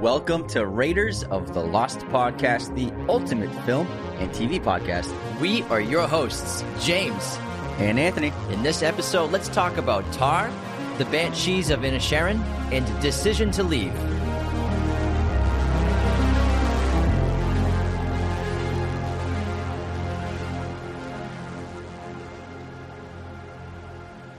Welcome to Raiders of the Lost Podcast, the ultimate film and TV podcast. We are your hosts, James. And Anthony. In this episode, let's talk about Tar, the Banshees of Inisherin, and Decision to Leave.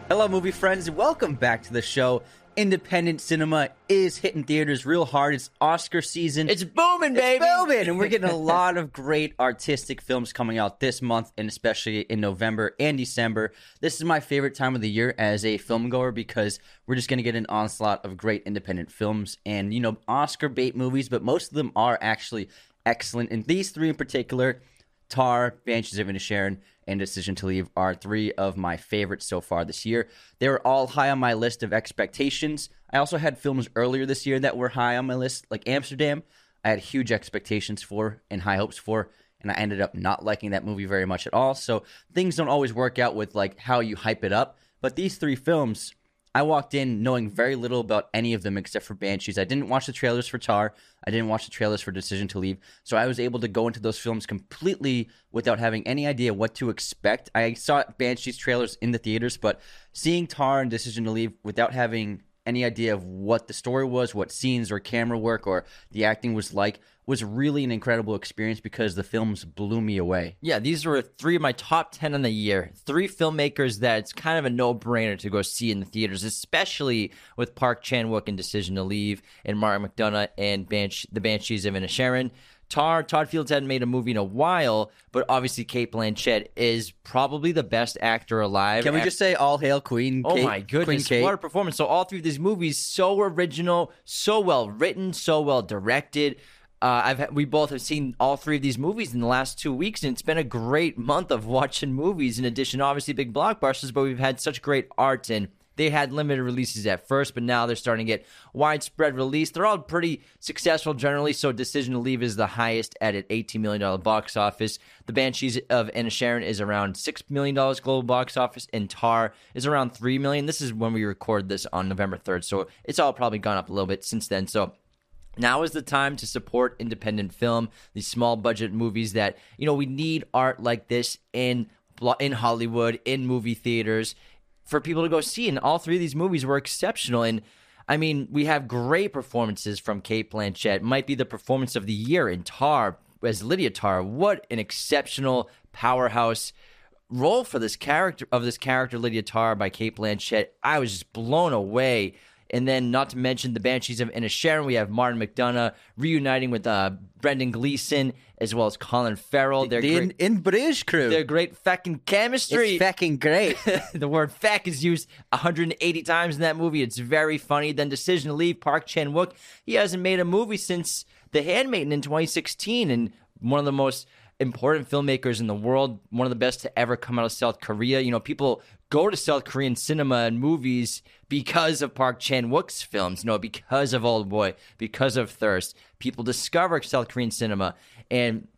Hello, movie friends. Welcome back to the show. Independent cinema is hitting theaters real hard. It's Oscar season. It's booming, baby. It's booming, and we're getting a lot of great artistic films coming out this month, and especially in November and December. This is my favorite time of the year as a film goer because we're just going to get an onslaught of great independent films and you know Oscar bait movies, but most of them are actually excellent. And these three in particular, Tar, Banshees of Inisherin, and Decision to Leave are three of my favorites so far this year. They were all high on my list of expectations. I also had films earlier this year that were high on my list, like Amsterdam. I had huge expectations for and high hopes for, and I ended up not liking that movie very much at all. So things don't always work out with like how you hype it up. But these three films I walked in knowing very little about any of them except for Banshees. I didn't watch the trailers for Tar. I didn't watch the trailers for Decision to Leave. So I was able to go into those films completely without having any idea what to expect. I saw Banshees trailers in the theaters, but seeing Tar and Decision to Leave without having any idea of what the story was, what scenes or camera work or the acting was like, was really an incredible experience because the films blew me away. Yeah, these were three of my top 10 in the year. Three filmmakers that it's kind of a no brainer to go see in the theaters, especially with Park Chan Wook and Decision to Leave and Martin McDonagh and The Banshees of Inisherin. Tar, Todd Fields hadn't made a movie in a while, but obviously Cate Blanchett is probably the best actor alive. Can we just say all hail Queen? Oh Kate, my goodness, what a performance! So all three of these movies so original, so well written, so well directed. Uh, I've we both have seen all three of these movies in the last two weeks, and it's been a great month of watching movies. In addition, obviously big blockbusters, but we've had such great art and they had limited releases at first, but now they're starting to get widespread release. They're all pretty successful generally. So, Decision to Leave is the highest at an $18 million box office. The Banshees of Inisherin is around $6 million global box office, and Tar is around 3 million. This is when we record this on November 3rd. So, it's all probably gone up a little bit since then. So, now is the time to support independent film, these small budget movies that, you know, we need art like this in in Hollywood, in movie theaters for people to go see. And all three of these movies were exceptional. And I mean, we have great performances from Cate Blanchett. Might be the performance of the year in Tar as Lydia Tar. What an exceptional powerhouse role for this character of this character Lydia Tar by Cate Blanchett. I was just blown away and then, not to mention the Banshees of Inisherin, we have Martin McDonagh reuniting with uh, Brendan Gleeson as well as Colin Farrell. They're the great, in, in British crew. They're great fucking chemistry. It's fucking great. the word "feck" is used 180 times in that movie. It's very funny. Then Decision to Leave, Park Chan Wook. He hasn't made a movie since The Handmaiden in 2016, and one of the most important filmmakers in the world, one of the best to ever come out of South Korea. You know, people go to South Korean cinema and movies because of Park Chan Wook's films, No, because of Old Boy, because of Thirst. People discover South Korean cinema. And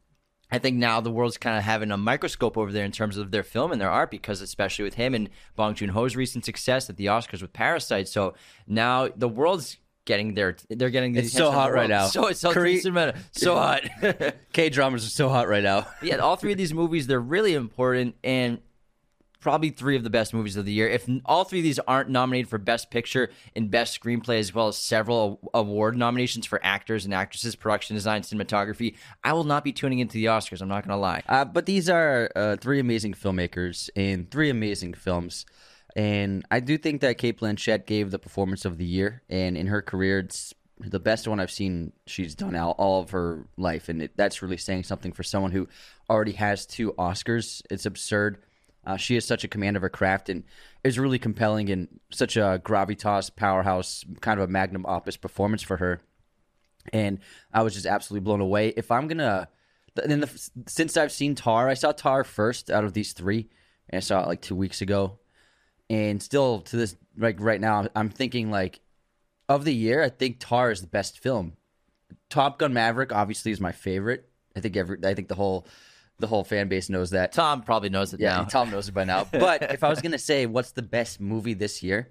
I think now the world's kind of having a microscope over there in terms of their film and their art, because especially with him and Bong Joon Ho's recent success at the Oscars with Parasite. So now the world's getting their they're getting it's so hot right now so it's so, Korea, so hot k dramas are so hot right now yeah all three of these movies they're really important and probably three of the best movies of the year if all three of these aren't nominated for best picture and best screenplay as well as several award nominations for actors and actresses production design cinematography i will not be tuning into the oscars i'm not gonna lie uh, but these are uh, three amazing filmmakers and three amazing films and I do think that Cate Blanchett gave the performance of the year, and in her career, it's the best one I've seen she's done all, all of her life, and it, that's really saying something for someone who already has two Oscars. It's absurd. Uh, she has such a command of her craft and is really compelling and such a gravitas powerhouse, kind of a magnum opus performance for her. And I was just absolutely blown away. If I'm gonna, then the, since I've seen Tar, I saw Tar first out of these three, and I saw it like two weeks ago and still to this like right now i'm thinking like of the year i think tar is the best film top gun maverick obviously is my favorite i think every i think the whole the whole fan base knows that tom probably knows it yeah now. tom knows it by now but if i was gonna say what's the best movie this year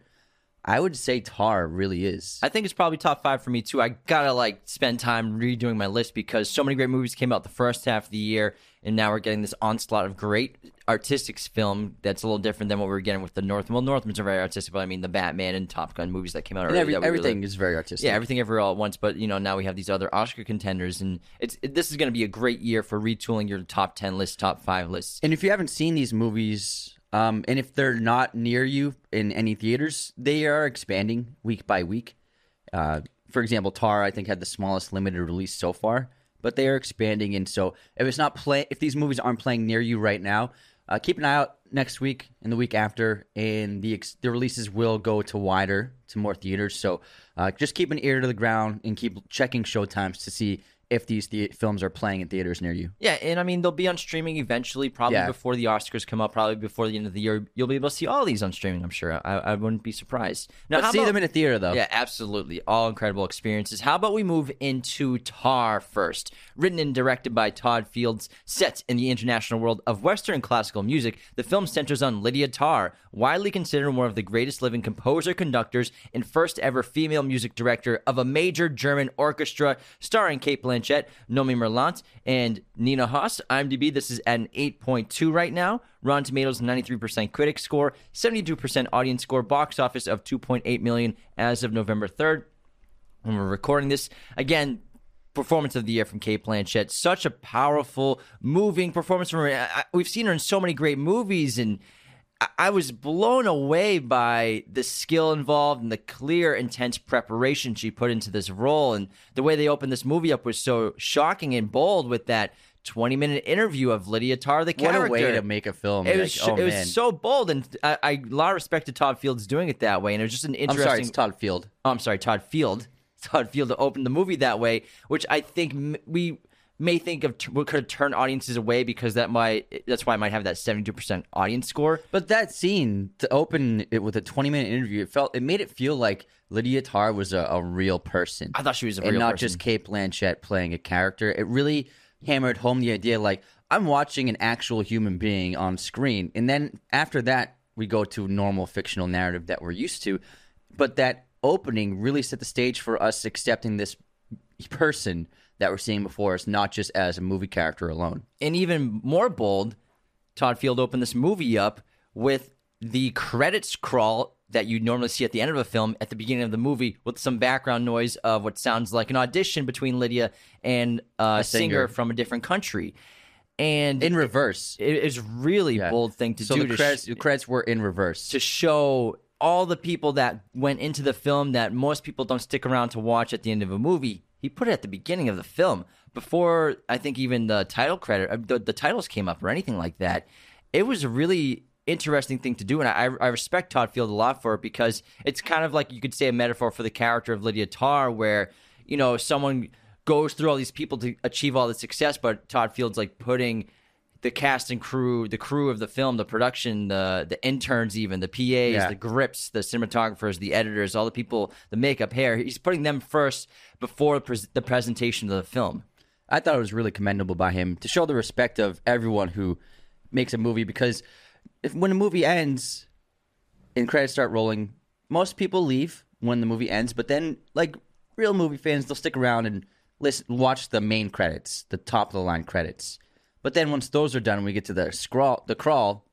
I would say Tar really is. I think it's probably top five for me too. I gotta like spend time redoing my list because so many great movies came out the first half of the year, and now we're getting this onslaught of great artistic film that's a little different than what we were getting with the North. Well, Northman's are very artistic, but I mean the Batman and Top Gun movies that came out already. every, that we really- everything is very artistic. yeah, everything everywhere all at once. But you know, now we have these other Oscar contenders, and it's it, this is going to be a great year for retooling your top ten list, top five lists. And if you haven't seen these movies, um, and if they're not near you in any theaters, they are expanding week by week. Uh, for example, Tar I think had the smallest limited release so far, but they are expanding. And so if it's not play, if these movies aren't playing near you right now, uh, keep an eye out next week and the week after, and the ex- the releases will go to wider to more theaters. So uh, just keep an ear to the ground and keep checking showtimes to see if these the- films are playing in theaters near you. Yeah, and I mean they'll be on streaming eventually, probably Yeah. before the Oscars come up, probably before the end of the year. You'll be able to see all these on streaming. I'm sure. I, I wouldn't be surprised. Now, But see about- them in a theater though. Yeah, absolutely. All incredible experiences. How about we move into Tar first? Written and directed by Todd Fields, set in the international world of Western classical music, the film centers on Lydia Tar, widely considered one of the greatest living composer, conductors, and first ever female music director of a major German orchestra, starring Cate Blanchett, Noémie Merlant, and Nina Hoss. IMDb, this is at an 8.2 right now. Rotten Tomatoes 93% critic score, 72% audience score, box office of 2.8 million as of November 3rd. When we're recording this, again, performance of the year from Cate Blanchett. Such a powerful, moving performance from her. I, I- we've seen her in so many great movies, and I, was blown away by the skill involved and the clear, intense preparation she put into this role. And the way they opened this movie up was so shocking and bold with that 20 minute interview of Lydia Tár, the What character. a way to make a film. It like, was, oh, it was so bold, and I, I a lot of respect to Todd Fields doing it that way, and it was just an I'm interesting. sorry, it's Todd Field. Oh, I'm sorry, Todd Field. Todd Field to open the movie that way, which I think we may think of what could turn audiences away because that might that's why I might have that 72% audience score. But that scene to open it with a 20 minute interview, it felt it made it feel like Lydia Tár was a, a real person. I thought she was a real and not person. just Cate Blanchett playing a character. It really hammered home the idea like I'm watching an actual human being on screen. And then after that, we go to normal fictional narrative that we're used to. But that opening really set the stage for us accepting this person that we're seeing before us, not just as a movie character alone. and even more bold, Todd Field opened this movie up with the credits crawl that you normally see at the end of a film at the beginning of the movie with some background noise of what sounds like an audition between Lydia and uh, a singer. singer. from a different country. And In reverse. it is really Yeah. bold thing to so do the to, credits, sh- the credits were in reverse. to show all the people that went into the film that most people don't stick around to watch at the end of a movie. He put it at the beginning of the film before I think even the title credit, uh, the, the titles came up or anything like that. It was a really interesting thing to do, and I, I respect Todd Field a lot for it because it's kind of like you could say a metaphor for the character of Lydia Tár, where you know someone goes through all these people to achieve all the success, but Todd Field's like putting the cast and crew, the crew of the film, the production, the the interns, even the PAs, Yeah. the grips, the cinematographers, the editors, all the people, the makeup, hair. He's putting them first before the, pres- the presentation of the film. I thought it was really commendable by him to show the respect of everyone who makes a movie because if when a movie ends and credits start rolling, most people leave when the movie ends, but then like real movie fans, they'll stick around and listen watch the main credits, the top of the line credits. But then once those are done, we get to the scrawl, the crawl.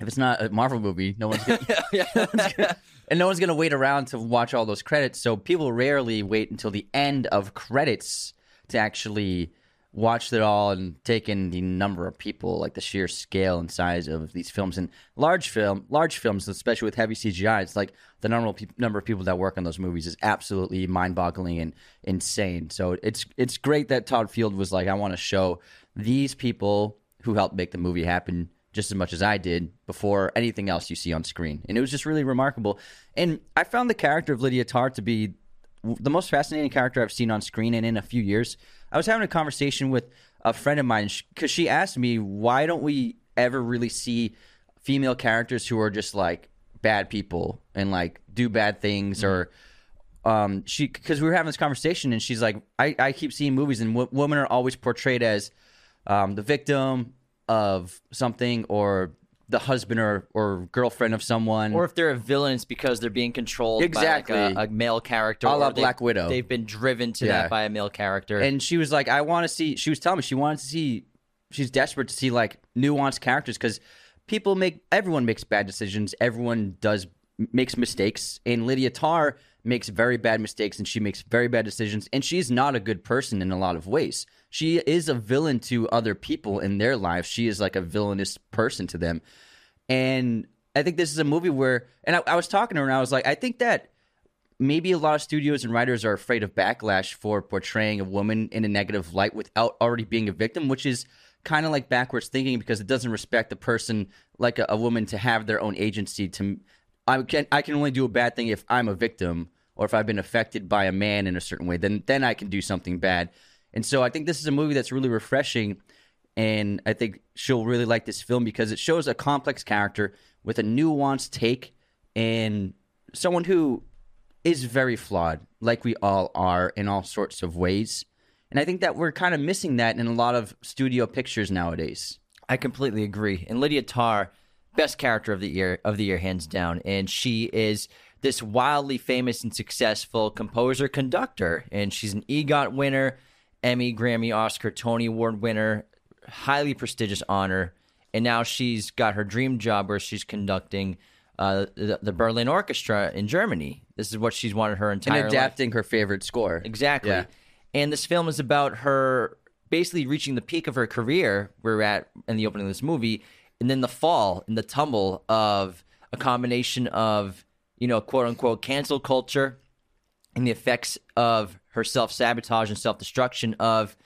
If it's not a Marvel movie, no one's gonna, no one's gonna- and no one's gonna wait around to watch all those credits. So people rarely wait until the end of credits to actually watch it all and take in the number of people, like the sheer scale and size of these films. And large film, large films, especially with heavy CGI, it's like the of, peop number of people that work on those movies is absolutely mind-boggling and insane. So it's it's great that Todd Field was like, I want to show these people who helped make the movie happen just as much as I did before anything else you see on screen. And it was just really remarkable. And I found the character of Lydia Tár to be the most fascinating character I've seen on screen and in a few years. I was having a conversation with a friend of mine because she asked me, why don't we ever really see female characters who are just like bad people and like do bad things or um she because we were having this conversation and she's like i i keep seeing movies and w- women are always portrayed as um the victim of something or the husband or, or girlfriend of someone. Or if they're a villain, it's because they're being controlled Exactly. by like a, a male character. A la Black Widow. They've been driven to Yeah. that by a male character. and she was like, I want to see. She was telling me she wanted to see. She's desperate to see like nuanced characters because people make everyone makes bad decisions. Everyone does makes mistakes, and Lydia Tár makes very bad mistakes, and she makes very bad decisions. And she's not a good person in a lot of ways. She is a villain to other people in their lives. She is like a villainous person to them. And I think this is a movie where, and I, I was talking to her, and I was like, I think that maybe a lot of studios and writers are afraid of backlash for portraying a woman in a negative light without already being a victim, which is kind of like backwards thinking because it doesn't respect the person like a, a woman to have their own agency. To I can I can only do a bad thing if I'm a victim or if I've been affected by a man in a certain way. Then then I can do something bad. And so I think this is a movie that's really refreshing. And I think she'll really like this film because it shows a complex character with a nuanced take and someone who is very flawed, like we all are in all sorts of ways. And I think that we're kind of missing that in a lot of studio pictures nowadays. I completely agree. And Lydia Tár, best character of the year of the year, hands down. And she is this wildly famous and successful composer conductor. And she's an EGOT winner, Emmy, Grammy, Oscar, Tony Award winner, highly prestigious honor. And now she's got her dream job where she's conducting uh, the, the Berlin Orchestra in Germany. This is what she's wanted her entire life. And adapting her favorite score. Exactly. Yeah. And this film is about her basically reaching the peak of her career. We're at in the opening of this movie, and then the fall and the tumble of a combination of you know quote unquote cancel culture and the effects of her self sabotage and self destruction of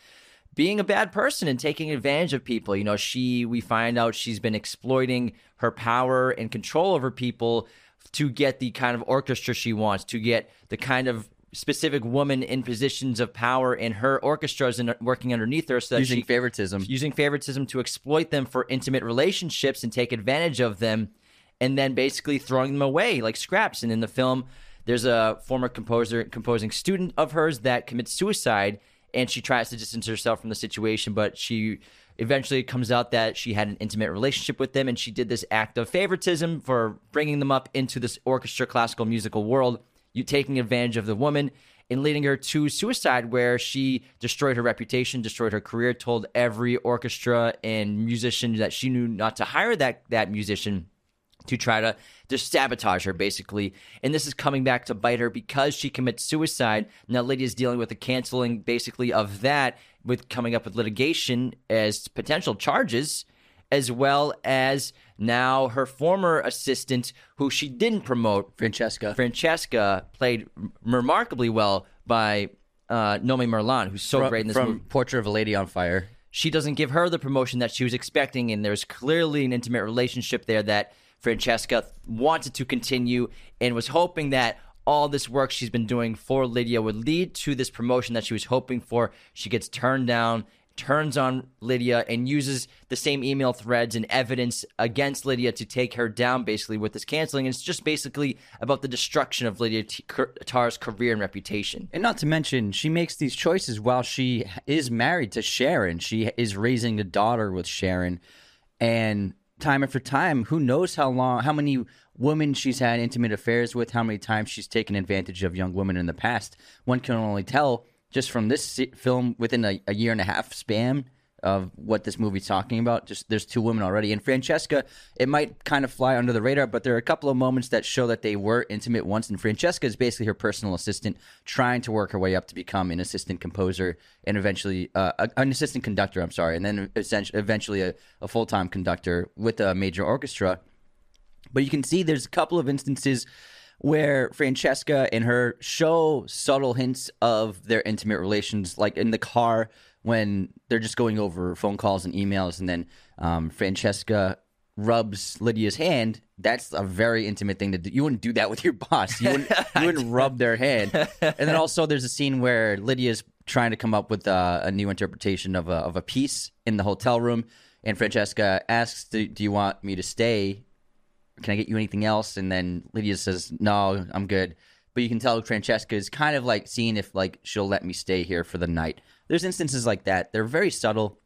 being a bad person and taking advantage of people. You know, she we find out she's been exploiting her power and control over people to get the kind of orchestra she wants, to get the kind of specific woman in positions of power in her orchestras and working underneath her so Using she favoritism. using favoritism to exploit them for intimate relationships and take advantage of them and then basically throwing them away like scraps and in the film there's a former composer composing student of hers that commits suicide and she tries to distance herself from the situation but she eventually it comes out that she had an intimate relationship with them and she did this act of favoritism for bringing them up into this orchestra classical musical world you taking advantage of the woman and leading her to suicide, where she destroyed her reputation, destroyed her career, told every orchestra and musician that she knew not to hire that that musician to try to just sabotage her, basically. And this is coming back to bite her because she commits suicide. Now, Lydia's dealing with the canceling, basically, of that, with coming up with litigation as potential charges, as well as now her former assistant, who she didn't promote, Francesca. Francesca played remarkably well by uh, Noémie Merlant, who's so from, great in this from movie. Portrait of a Lady on Fire. She doesn't give her the promotion that she was expecting, and there's clearly an intimate relationship there that Francesca wanted to continue and was hoping that all this work she's been doing for Lydia would lead to this promotion that she was hoping for. She gets turned down, turns on Lydia, and uses the same email threads and evidence against Lydia to take her down, basically, with this canceling. And it's just basically about the destruction of Lydia Tár's career and reputation. And not to mention, she makes these choices while she is married to Sharon. She is raising a daughter with Sharon. And time after time, who knows how long, how many women she's had intimate affairs with, how many times she's taken advantage of young women in the past. One can only tell just from this film within a, a year and a half span of what this movie's talking about. Just there's two women already. And Francesca, it might kind of fly under the radar, but there are a couple of moments that show that they were intimate once. And Francesca is basically her personal assistant, trying to work her way up to become an assistant composer and eventually uh, an assistant conductor. I'm sorry, and then essentially, eventually a, a full time conductor with a major orchestra. But you can see there's a couple of instances where Francesca and her show subtle hints of their intimate relations, like in the car when they're just going over phone calls and emails, and then um, Francesca rubs Lydia's hand. That's a very intimate thing to do. You wouldn't do that with your boss. You wouldn't, you wouldn't rub their hand. And then also there's a scene where Lydia's trying to come up with uh, a new interpretation of a, of a piece in the hotel room. And Francesca asks, do, do you want me to stay? Can I get you anything else? And then Lydia says, no, I'm good. But you can tell Francesca is kind of like seeing if like she'll let me stay here for the night. There's instances like that. They're very subtle.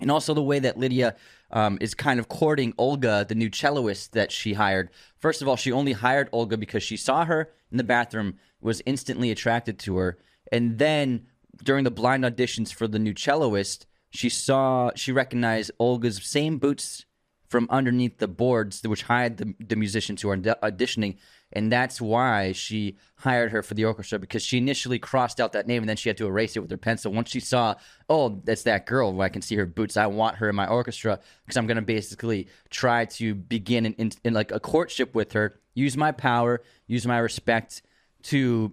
and also the way that Lydia um, is kind of courting Olga, the new celloist that she hired. First of all, she only hired Olga because she saw her in the bathroom, was instantly attracted to her, and then during the blind auditions for the new celloist, she saw she recognized Olga's same boots from underneath the boards which hide the, the musicians who are auditioning and that's why she hired her for the orchestra because she initially crossed out that name and then she had to erase it with her pencil. Once she saw, oh, that's that girl, I can see her boots. I want her in my orchestra because I'm going to basically try to begin in, in, in like a courtship with her, use my power, use my respect to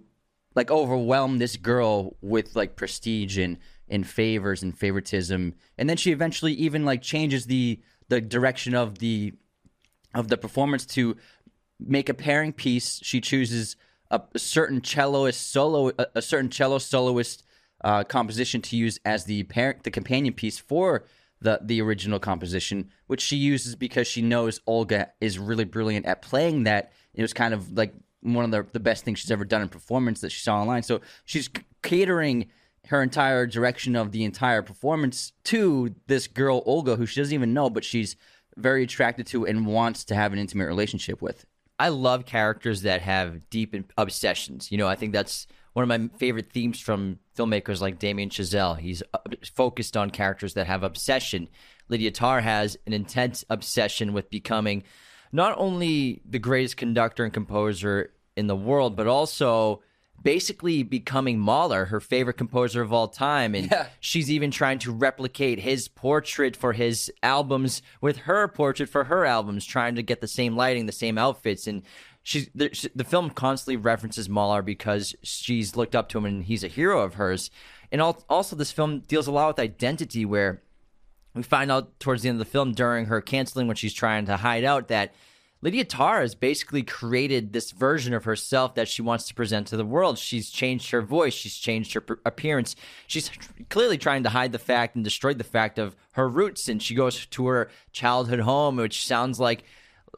like overwhelm this girl with like prestige and and favors and favoritism and then she eventually even like changes the the direction of the of the performance to make a pairing piece. She chooses a, a certain celloist solo, a, a certain cello soloist uh, composition to use as the parent, the companion piece for the the original composition, which she uses because she knows Olga is really brilliant at playing that. It was kind of like one of the, the best things she's ever done in performance that she saw online. So she's catering her entire direction of the entire performance to this girl Olga, who she doesn't even know, but she's very attracted to and wants to have an intimate relationship with. I love characters that have deep obsessions. You know, I think that's one of my favorite themes from filmmakers like Damien Chazelle. He's uh, focused on characters that have obsession. Lydia Tár has an intense obsession with becoming not only the greatest conductor and composer in the world, but also basically becoming Mahler, her favorite composer of all time. And yeah. she's even trying to replicate his portrait for his albums with her portrait for her albums, trying to get the same lighting, the same outfits. And she's the, she, the film constantly references Mahler because she's looked up to him and he's a hero of hers. And also, this film deals a lot with identity, where we find out towards the end of the film during her canceling when she's trying to hide out that Lydia Tár has basically created this version of herself that she wants to present to the world. She's changed her voice, she's changed her appearance. She's clearly trying to hide the fact and destroy the fact of her roots. And she goes to her childhood home, which sounds like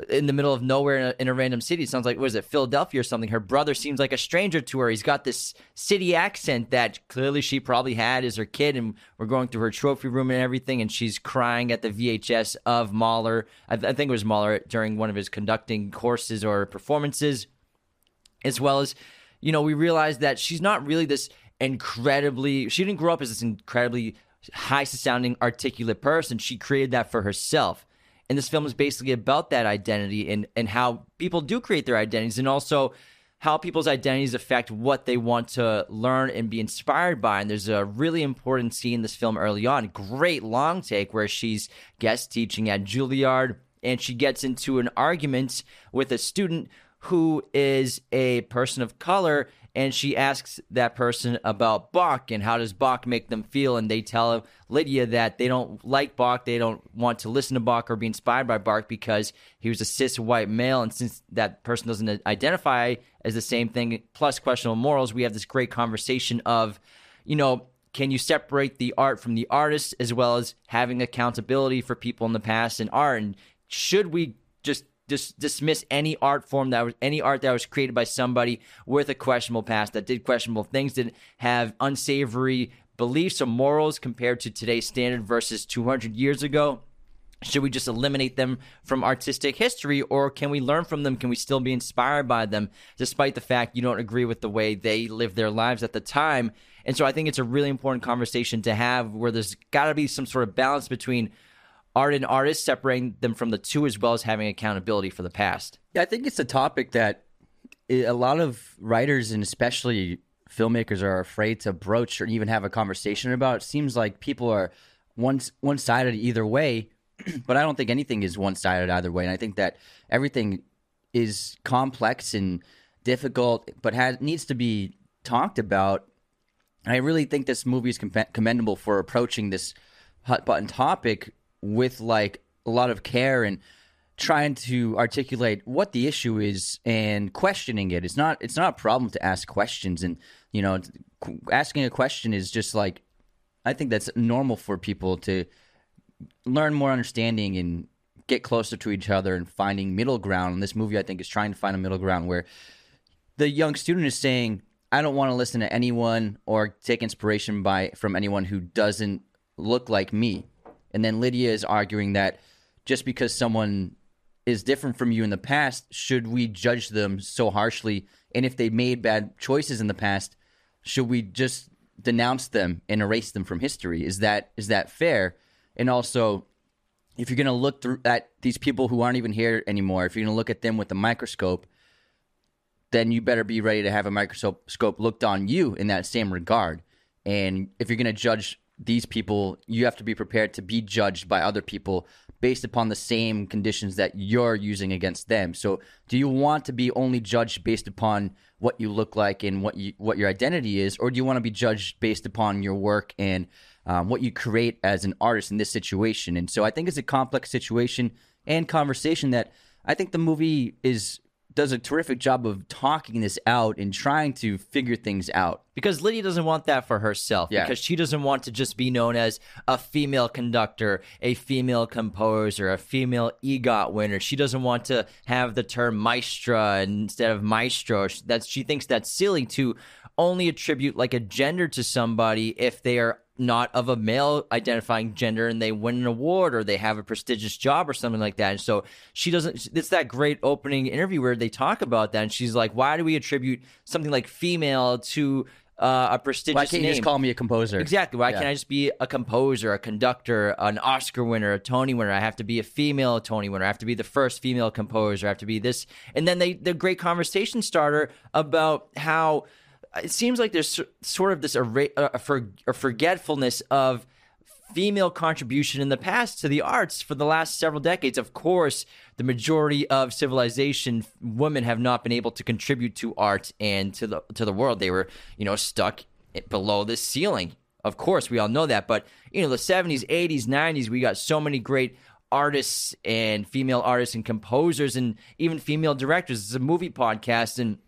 in the middle of nowhere in a, in a, random city. It sounds like was it Philadelphia or something. Her brother seems like a stranger to her. He's got this city accent that clearly she probably had as her kid, and we're going through her trophy room and everything, and she's crying at the VHS of Mahler. I, I think it was Mahler during one of his conducting courses or performances, as well as you know we realize that she's not really this incredibly. She didn't grow up as this incredibly high sounding articulate person. She created that for herself and this film is basically about that identity and, and how people do create their identities and also how people's identities affect what they want to learn and be inspired by. And there's a really important scene in this film early on, great long take, where she's guest teaching at Juilliard and she gets into an argument with a student who is a person of color and she asks that person about Bach and how does Bach make them feel, and they tell Lydia that they don't like Bach, they don't want to listen to Bach or be inspired by Bach because he was a cis white male, and since that person doesn't identify as the same thing, plus questionable morals, we have this great conversation of, you know, can you separate the art from the artist as well as having accountability for people in the past in art, and should we just dis- dismiss any art form that was any art that was created by somebody with a questionable past that did questionable things, did have unsavory beliefs or morals compared to today's standard versus 200 years ago. Should we just eliminate them from artistic history, or can we learn from them? Can we still be inspired by them, despite the fact you don't agree with the way they lived their lives at the time? And so I think it's a really important conversation to have where there's got to be some sort of balance between art and artists, separating them from the two, as well as having accountability for the past. Yeah, I think it's a topic that a lot of writers and especially filmmakers are afraid to broach or even have a conversation about. It seems like people are one one sided either way, but I don't think anything is one sided either way. And I think that everything is complex and difficult, but has needs to be talked about. And I really think this movie is commendable for approaching this hot button topic with like a lot of care and trying to articulate what the issue is and questioning it. It's not it's not a problem to ask questions and you know asking a question is just like I think that's normal for people to learn more understanding and get closer to each other and finding middle ground. And this movie I think is trying to find a middle ground where the young student is saying I don't want to listen to anyone or take inspiration by from anyone who doesn't look like me And then Lydia is arguing that just because someone is different from you in the past, should we judge them so harshly? And if they made bad choices in the past, should we just denounce them and erase them from history? Is that is that fair? And also, if you're going to look through at these people who aren't even here anymore, if you're going to look at them with a microscope, then you better be ready to have a microscope looked on you in that same regard. And if you're going to judge these people, you have to be prepared to be judged by other people based upon the same conditions that you're using against them. So, do you want to be only judged based upon what you look like and what you what your identity is, or do you want to be judged based upon your work and um, what you create as an artist in this situation? And so, I think it's a complex situation and conversation that I think the movie is does a terrific job of talking this out and trying to figure things out. Because Lydia doesn't want that for herself. Yeah. Because she doesn't want to just be known as a female conductor, a female composer, a female EGOT winner. She doesn't want to have the term maestra instead of maestro. That's she thinks that's silly to only attribute like a gender to somebody if they are not of a male identifying gender and they win an award or they have a prestigious job or something like that. And so she doesn't, it's that great opening interview where they talk about that. And she's like, why do we attribute something like female to uh, a prestigious Why can't you just call me a composer? Exactly. Why Yeah. can't I just be a composer, a conductor, an Oscar winner, a Tony winner? I have to be a female Tony winner. I have to be the first female composer. I have to be this. And then they, the great conversation starter about how it seems like there's sort of this uh, a, for, a forgetfulness of female contribution in the past to the arts for the last several decades. Of course, the majority of civilization, women have not been able to contribute to art and to the to the world. They were, you know, stuck below the ceiling. Of course, we all know that. But you know, the seventies, eighties, nineties, we got so many great artists and female artists and composers and even female directors. It's a movie podcast and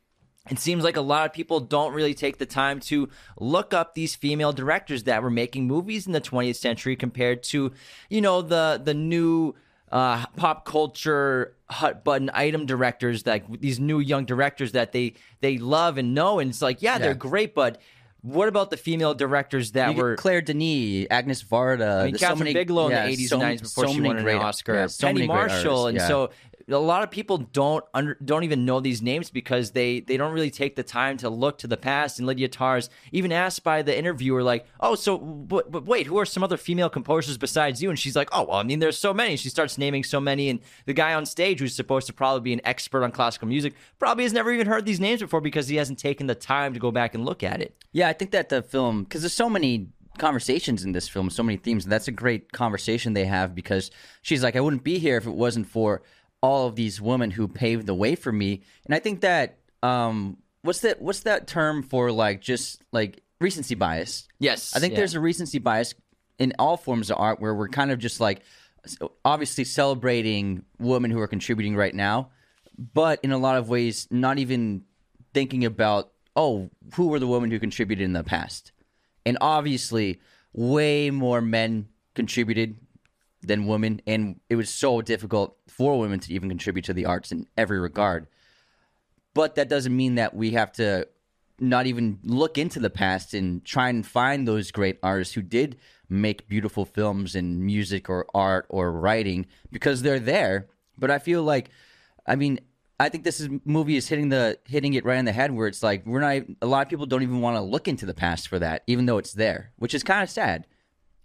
it seems like a lot of people don't really take the time to look up these female directors that were making movies in the 20th century compared to, you know, the the new uh, pop culture hot button item directors, like these new young directors that they they love and know, and it's like, yeah, they're great, but what about the female directors that were Claire Denis, Agnes Varda. I mean, there's so Kathryn many- Bigelow yeah, in the 80s so- and 90s before so she won an great- Oscar. yeah, Penny Marshall, artists, and so a lot of people don't under, don't even know these names because they they don't really take the time to look to the past. And Lydia Tár's even asked by the interviewer, like, "Oh, so but, but wait, who are some other female composers besides you?" And she's like, "Oh, well, I mean, there's so many." She starts naming so many, and the guy on stage who's supposed to probably be an expert on classical music probably has never even heard these names before because he hasn't taken the time to go back and look at it. Yeah, I think that the film because there's so many conversations in this film, so many themes, and that's a great conversation they have because she's like, I wouldn't be here if it wasn't for all of these women who paved the way for me. And I think that um, what's that? What's that term for like just like recency bias? Yes, I think yeah. there's a recency bias in all forms of art where we're kind of just like obviously celebrating women who are contributing right now, but in a lot of ways not even thinking about oh who were the women who contributed in the past, and obviously way more men contributed than women, and it was so difficult for women to even contribute to the arts in every regard. But that doesn't mean that we have to not even look into the past and try and find those great artists who did make beautiful films and music or art or writing because they're there. But i feel like i mean i think this is, movie is hitting the hitting it right in the head where it's like we're not a lot of people don't even want to look into the past for that even though it's there which is kind of sad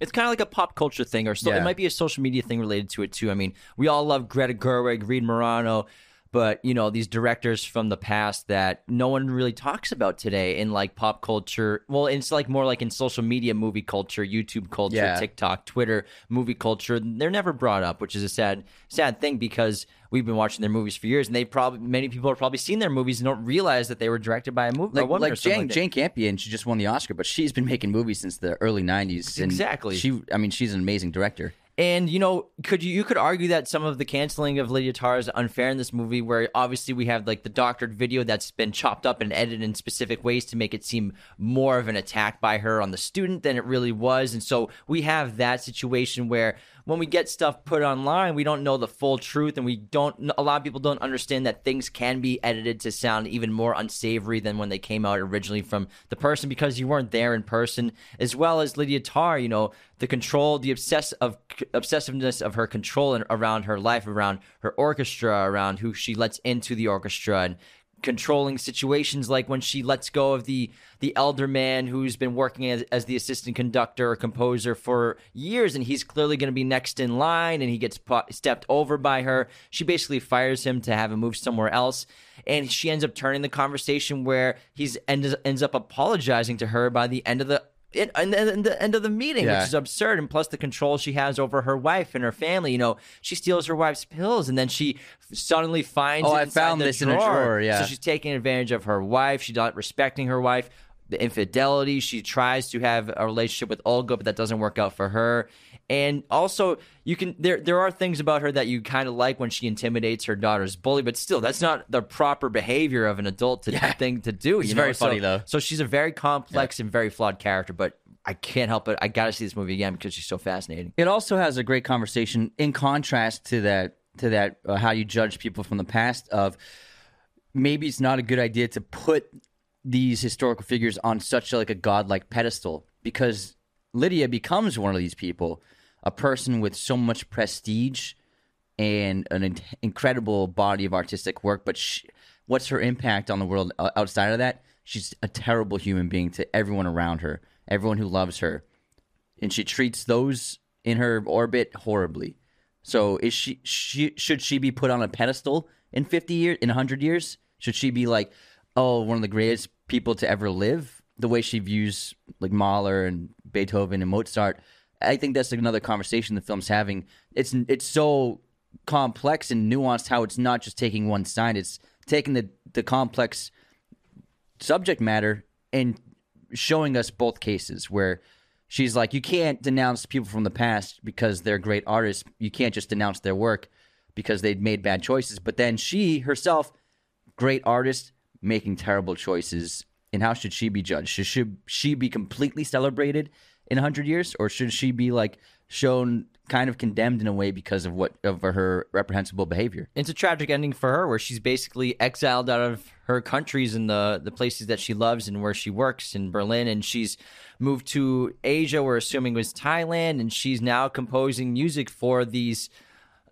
It's kind of like a pop culture thing, or so, it might be a social media thing related to it too. I mean, we all love Greta Gerwig, Reed Morano, but you know these directors from the past that no one really talks about today in like pop culture. Well, it's like more like in social media, movie culture, YouTube culture, Yeah. TikTok, Twitter, movie culture. They're never brought up, which is a sad, sad thing because we've been watching their movies for years, and they probably many people have probably seen their movies and don't realize that they were directed by a movie, a like, woman like Jane, like. Jane Campion, she just won the Oscar, but she's been making movies since the early '90s. and Exactly. She, I mean, she's an amazing director. And you know, could you you could argue that some of the canceling of Lydia Tár is unfair in this movie, where obviously we have like the doctored video that's been chopped up and edited in specific ways to make it seem more of an attack by her on the student than it really was, and so we have that situation where when we get stuff put online, we don't know the full truth, and we don't. A lot of people don't understand that things can be edited to sound even more unsavory than when they came out originally from the person because you weren't there in person, as well as Lydia Tár. You know, the control, the obsess of obsessiveness of her control in, around her life, around her orchestra, around who she lets into the orchestra, and controlling situations like when she lets go of the the elder man who's been working as, as the assistant conductor or composer for years and he's clearly going to be next in line and he gets stepped over by her. She basically fires him to have him move somewhere else and she ends up turning the conversation where he's ends, ends up apologizing to her by the end of the in, in, in the end of the meeting, Yeah. which is absurd. And plus the control she has over her wife and her family. You know, she steals her wife's pills and then she suddenly finds. Oh, it I found the this in a drawer, yeah. So she's taking advantage of her wife. She's not respecting her wife. The infidelity. She tries to have a relationship with Olga, but that doesn't work out for her. And also, you can there there are things about her that you kind of like when she intimidates her daughter's bully, but still, that's not the proper behavior of an adult to, Yeah. thing to do. It's you know? very funny, So- though. So she's a very complex and very flawed character, but I can't help it. I got to see this movie again because she's so fascinating. It also has a great conversation in contrast to that to that uh, how you judge people from the past of maybe it's not a good idea to put these historical figures on such a, like a godlike pedestal because Lydia becomes one of these people, a person with so much prestige and an in- incredible body of artistic work, but sh what's her impact on the world uh, outside of that? She's a terrible human being to everyone around her, everyone who loves her and she treats those in her orbit horribly. So is she she should she be put on a pedestal in 50 years in 100 years? Should she be like oh one of the greatest people to ever live the way she views like Mahler and Beethoven and Mozart? I think that's another conversation the film's having. It's it's so complex and nuanced how it's not just taking one side. It's taking the the complex subject matter and showing us both cases where she's like, you can't denounce people from the past because they're great artists. You can't just denounce their work because they'd made bad choices. But then she herself, great artist, making terrible choices. And how should she be judged? Should, should she be completely celebrated in 100 years? Or should she be like shown kind of condemned in a way because of what of her reprehensible behavior? It's a tragic ending for her, where she's basically exiled out of her countries and the the places that she loves and where she works in Berlin, and she's moved to Asia. We're assuming was Thailand, and she's now composing music for these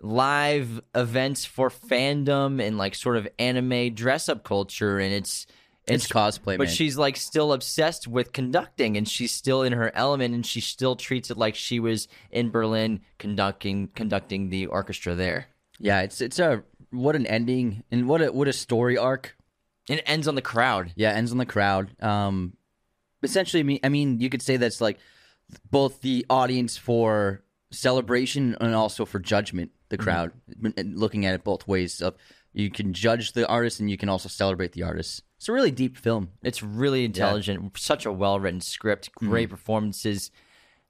live events for fandom and like sort of anime dress up culture, and it's It's cosplay, but man. she's like still obsessed with conducting, and she's still in her element, and she still treats it like she was in Berlin conducting conducting the orchestra there. Yeah, it's it's a what an ending and what a what a story arc. And it ends on the crowd. Yeah, ends on the crowd. Um, essentially, I mean, I mean, you could say that's like both the audience for celebration and also for judgment. The crowd, and looking at it both ways. Of you can judge the artist and you can also celebrate the artist. It's a really deep film. It's really intelligent, such a well written script, great Mm-hmm. performances.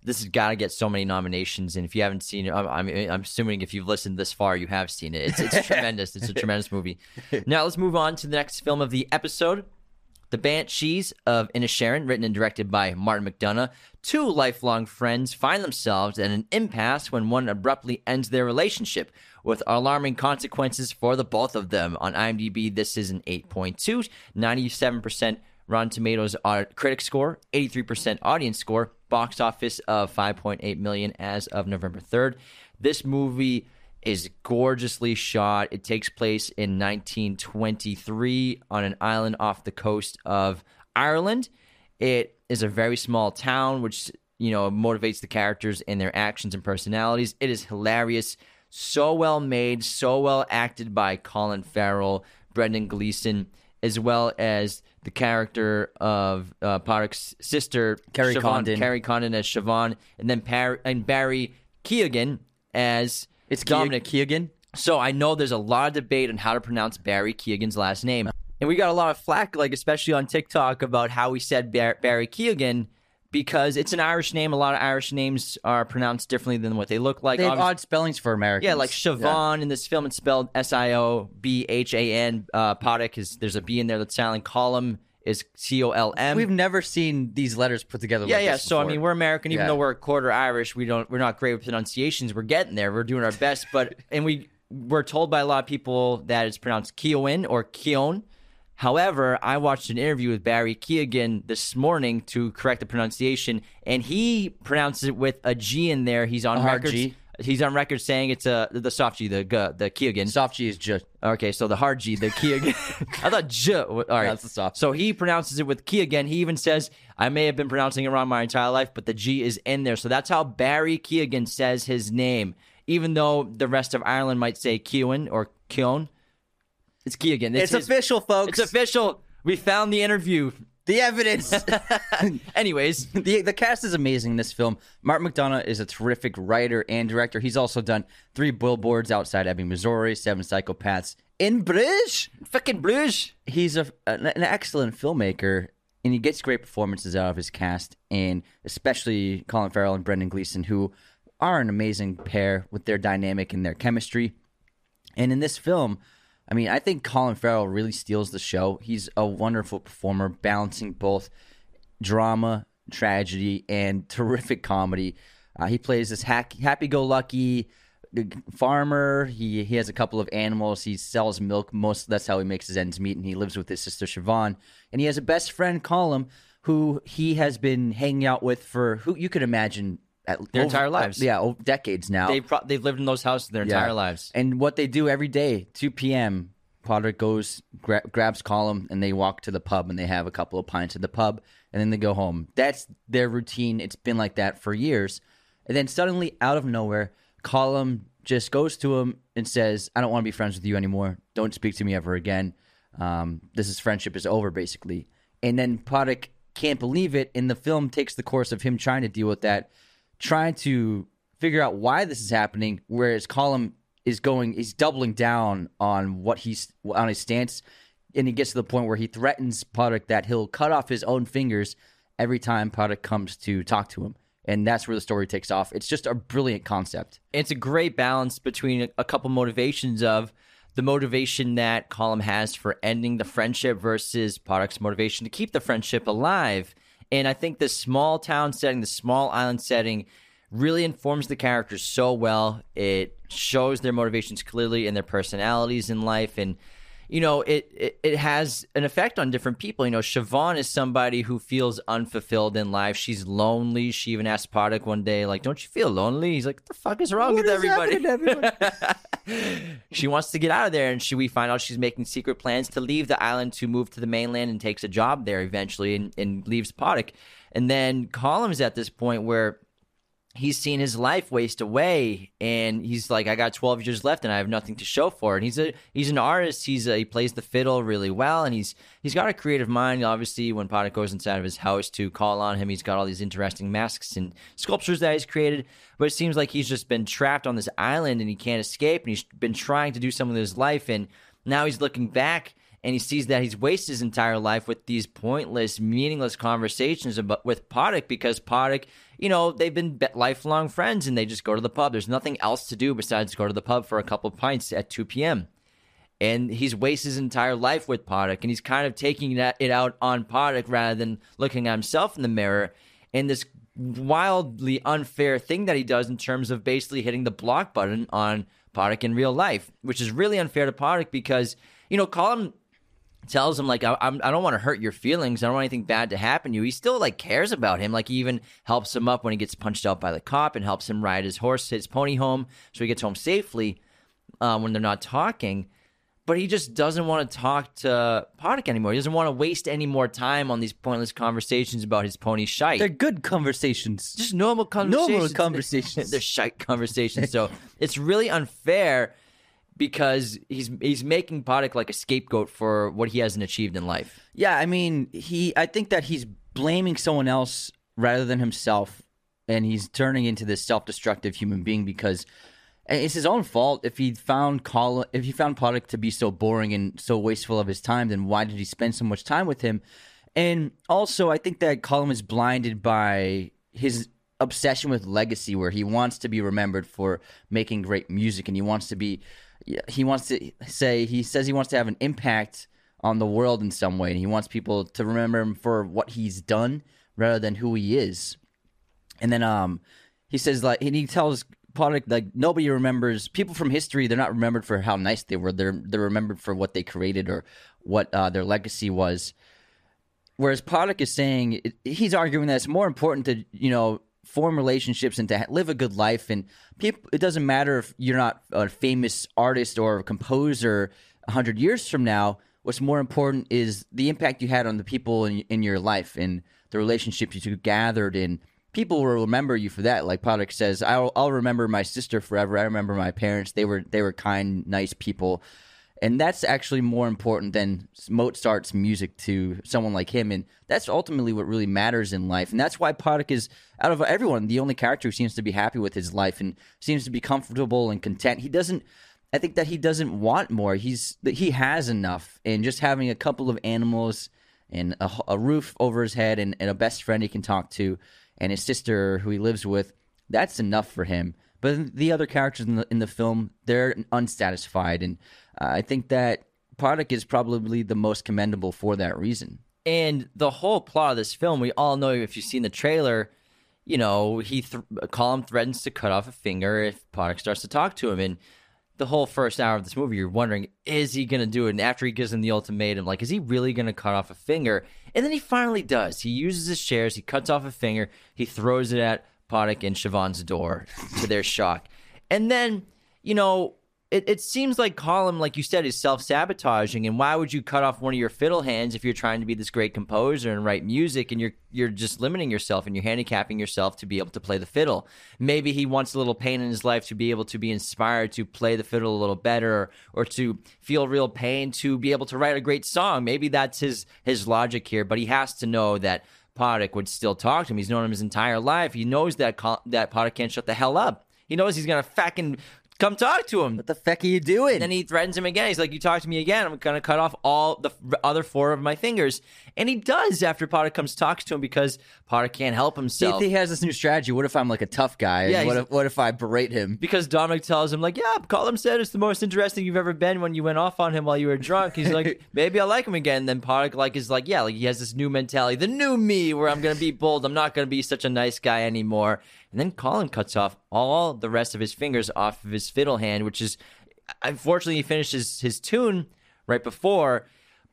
This has got to get so many nominations, and if you haven't seen it, I'm, I'm, I'm assuming if you've listened this far, you have seen it. It's, it's tremendous. It's a tremendous movie. Now let's move on to the next film of the episode. The Banshees of Inisherin, written and directed by Martin McDonagh. Two lifelong friends find themselves at an impasse when one abruptly ends their relationship, with alarming consequences for the both of them. On IMDb, this is an 8.2, 97% Rotten Tomatoes uh, critic score, 83% audience score, box office of 5.8 million as of November 3rd. This movie is gorgeously shot. It takes place in 1923 on an island off the coast of Ireland. It is a very small town, which you know motivates the characters in their actions and personalities. It is hilarious, so well made, so well acted by Colin Farrell, Brendan Gleeson, as well as the character of uh, Pádraic's sister, Kerry Siobhan- Condon. Kerry Condon as Siobhan, and then Par- and Barry Keoghan as It's Dominic Keegan. so I know there's a lot of debate on how to pronounce Barry Keegan's last name. And we got a lot of flack, like especially on TikTok, about how we said Bar- Barry Keegan because it's an Irish name. A lot of Irish names are pronounced differently than what they look like. They have odd spellings for Americans. yeah, like Siobhan in this film, it's spelled S I O B H A N. Uh, Poddick is there's a B in there that's silent. Colm is C O L M. We've never seen these letters put together. Yeah, like yeah. So I mean, we're American, even Yeah. though we're a quarter Irish. We don't, we're not great with pronunciations. We're getting there. We're doing our best, but and we we're told by a lot of people that it's pronounced Keown or Keown. However, I watched an interview with Barry Keoghan this morning to correct the pronunciation, and he pronounces it with a G in there. He's on record. G? He's on record saying it's a the soft G, the G, the Keegan. Soft G is just Okay, so the hard G, the key again. I thought J. All right, That's the soft. So he pronounces it with key again. He even says, "I may have been pronouncing it wrong my entire life, but the G is in there." So that's how Barry Keoghan says his name, even though the rest of Ireland might say Keown or Keown. It's Keoghan. it's his- official, folks. It's official. We found the interview. The evidence. Anyways, the the cast is amazing in this film. Martin McDonagh is a terrific writer and director. He's also done three billboards outside Ebbing, Missouri, Seven Psychopaths in Bruges. fucking Bruges. He's a, an, an excellent filmmaker, and he gets great performances out of his cast, and especially Colin Farrell and Brendan Gleeson, who are an amazing pair with their dynamic and their chemistry. And in this film, I mean, I think Colin Farrell really steals the show. He's a wonderful performer, balancing both drama, tragedy, and terrific comedy. Uh, he plays this happy-go-lucky farmer. He he has a couple of animals. He sells milk. Most that's how he makes his ends meet. And he lives with his sister Siobhan. And he has a best friend, Colin, who he has been hanging out with for who you could imagine at Their over- entire lives. yeah, over decades now. They've pro- they've lived in those houses their entire Yeah. lives. And what they do every day, 2 p.m., Pádraic goes, gra- grabs Colm, and they walk to the pub and they have a couple of pints at the pub, and then they go home. That's their routine. It's been like that for years. And then suddenly, out of nowhere, Colm just goes to him and says, I don't want to be friends with you anymore. Don't speak to me ever again. Um, this is friendship is over, basically. And then Pádraic can't believe it, and the film takes the course of him trying to deal with that, trying to figure out why this is happening, whereas Colm is going, he's doubling down on what he's on his stance, and he gets to the point where he threatens Pádraic that he'll cut off his own fingers every time Pádraic comes to talk to him, and that's where the story takes off. It's just a brilliant concept. it's a great balance between a, couple motivations of the motivation that Colm has for ending the friendship versus Pádraic's motivation to keep the friendship alive. And I think the small town setting, the small island setting, really informs the characters so well. It shows their motivations clearly and their personalities in life. And you know, it, it it has an effect on different people. You know, Siobhan is somebody who feels unfulfilled in life. She's lonely. She even asked Pádraic one day, like, "Don't you feel lonely?" He's like, the fuck is wrong with is everybody?" to she wants to get out of there, and she we find out she's making secret plans to leave the island to move to the mainland and takes a job there eventually, and, and leaves Pádraic. And then Colm's at this point where he's seen his life waste away and he's like i got 12 years left and i have nothing to show for it. And he's a he's an artist. He's a, he plays the fiddle really well and he's he's got a creative mind. Obviously when Pádraic goes inside of his house to call on him he's got all these interesting masks and sculptures that he's created but it seems like he's just been trapped on this island and he can't escape and he's been trying to do something with his life and now he's looking back and he sees that he's wasted his entire life with these pointless, meaningless conversations about with Pádraic because Pádraic, you know, they've been lifelong friends and they just go to the pub. There's nothing else to do besides go to the pub for a couple pints at 2 p.m. And he's wasted his entire life with Pádraic, and he's kind of taking that, it out on Pádraic rather than looking at himself in the mirror. And this wildly unfair thing that he does in terms of basically hitting the block button on Pádraic in real life, which is really unfair to Pádraic because, you know, Colin tells him like I, I'm, I don't want to hurt your feelings. I don't want anything bad to happen to you. He still like cares about him. Like he even helps him up when he gets punched out by the cop and helps him ride his horse, his pony home, so he gets home safely um, when they're not talking. But he just doesn't want to talk to Pádraic anymore. He doesn't want to waste any more time on these pointless conversations about his pony shite. They're good conversations. just normal conversations. Normal conversations. They're shite conversations. So it's really unfair because he's he's making Pádraic like a scapegoat for what he hasn't achieved in life. Yeah, I mean, he. I think that he's blaming someone else rather than himself, and he's turning into this self-destructive human being because it's his own fault. If he found Colin, if he found Pádraic to be so boring and so wasteful of his time, then why did he spend so much time with him? And also, I think that Colin is blinded by his obsession with legacy, where he wants to be remembered for making great music, and he wants to be, he wants to say, he says he wants to have an impact on the world in some way, and he wants people to remember him for what he's done rather than who he is. And then, um, he says like, and he tells Pádraic like nobody remembers people from history. They're not remembered for how nice they were. They're they're remembered for what they created or what uh, their legacy was. Whereas Pádraic is saying he's arguing that it's more important to you know form relationships and to live a good life. And people, it doesn't matter if you're not a famous artist or a composer hundred years from now. What's more important is the impact you had on the people in, in your life and the relationships you gathered and people will remember you for that. Like Pádraic says, I'll, I'll remember my sister forever. I remember my parents. They were they were kind, nice people, and that's actually more important than Mozart's music to someone like him. And that's ultimately what really matters in life. And that's why Pádraic is out of everyone the only character who seems to be happy with his life and seems to be comfortable and content. He doesn't. I think that he doesn't want more. He's that he has enough, and just having a couple of animals and a, a roof over his head and, and a best friend he can talk to and his sister who he lives with, that's enough for him. But the other characters in the in the film, they're unsatisfied, and uh, I think that Pádraic is probably the most commendable for that reason. And the whole plot of this film, we all know if you've seen the trailer, you know he th- Colm threatens to cut off a finger if Pádraic starts to talk to him, and the whole first hour of this movie, you're wondering, is he going to do it? And after he gives him the ultimatum, like, is he really going to cut off a finger? And then he finally does. He uses his shares, he cuts off a finger, he throws it at Pádraic and Siobhan's door to their shock. And then, you know, it, it seems like Colm, like you said, is self sabotaging. And why would you cut off one of your fiddle hands if you're trying to be this great composer and write music and you're you're just limiting yourself and you're handicapping yourself to be able to play the fiddle? Maybe he wants a little pain in his life to be able to be inspired to play the fiddle a little better or to feel real pain to be able to write a great song. Maybe that's his his logic here, but he has to know that Pádraic would still talk to him. He's known him his entire life. He knows that that Pádraic can't shut the hell up. He knows he's gonna fucking come talk to him. What the feck are you doing? And then he threatens him again. He's like, "You talk to me again, I'm gonna cut off all the other four of my fingers." And he does after Pádraic comes talks to him because Pádraic can't help himself. See, he has this new strategy. What if I'm like a tough guy? Yeah. What if, what if I berate him? Because Dominic tells him like, "Yeah, Colm said it's the most interesting you've ever been when you went off on him while you were drunk." He's like, "Maybe I like him again." And then Pádraic like is like, "Yeah, like he has this new mentality, the new me, where I'm gonna be bold. I'm not gonna be such a nice guy anymore." And then Colin cuts off all the rest of his fingers off of his fiddle hand, which is unfortunately he finishes his tune right before.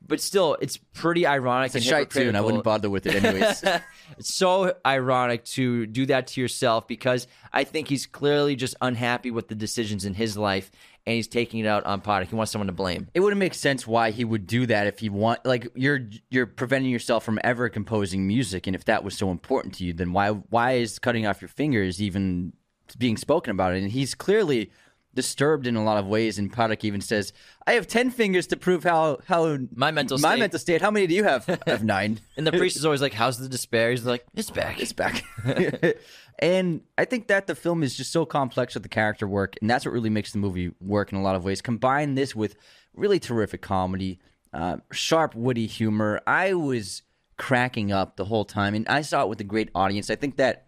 But still, it's pretty ironic. It's a shite tune. I wouldn't bother with it anyways. it's so ironic to do that to yourself because I think he's clearly just unhappy with the decisions in his life, and he's taking it out on Pádraic. He wants someone to blame. It wouldn't make sense why he would do that if he want like you're you're preventing yourself from ever composing music, and if that was so important to you, then why why is cutting off your fingers even being spoken about it? And he's clearly disturbed in a lot of ways. And Pádraic even says, "I have ten fingers to prove how how my mental my state. mental state. How many do you have? I have nine. and the priest is always like, "How's the despair?" He's like, "It's back. It's back." And I think that the film is just so complex with the character work, and that's what really makes the movie work in a lot of ways. Combine this with really terrific comedy, uh, sharp, witty humor. I was cracking up the whole time, and I saw it with a great audience. I think that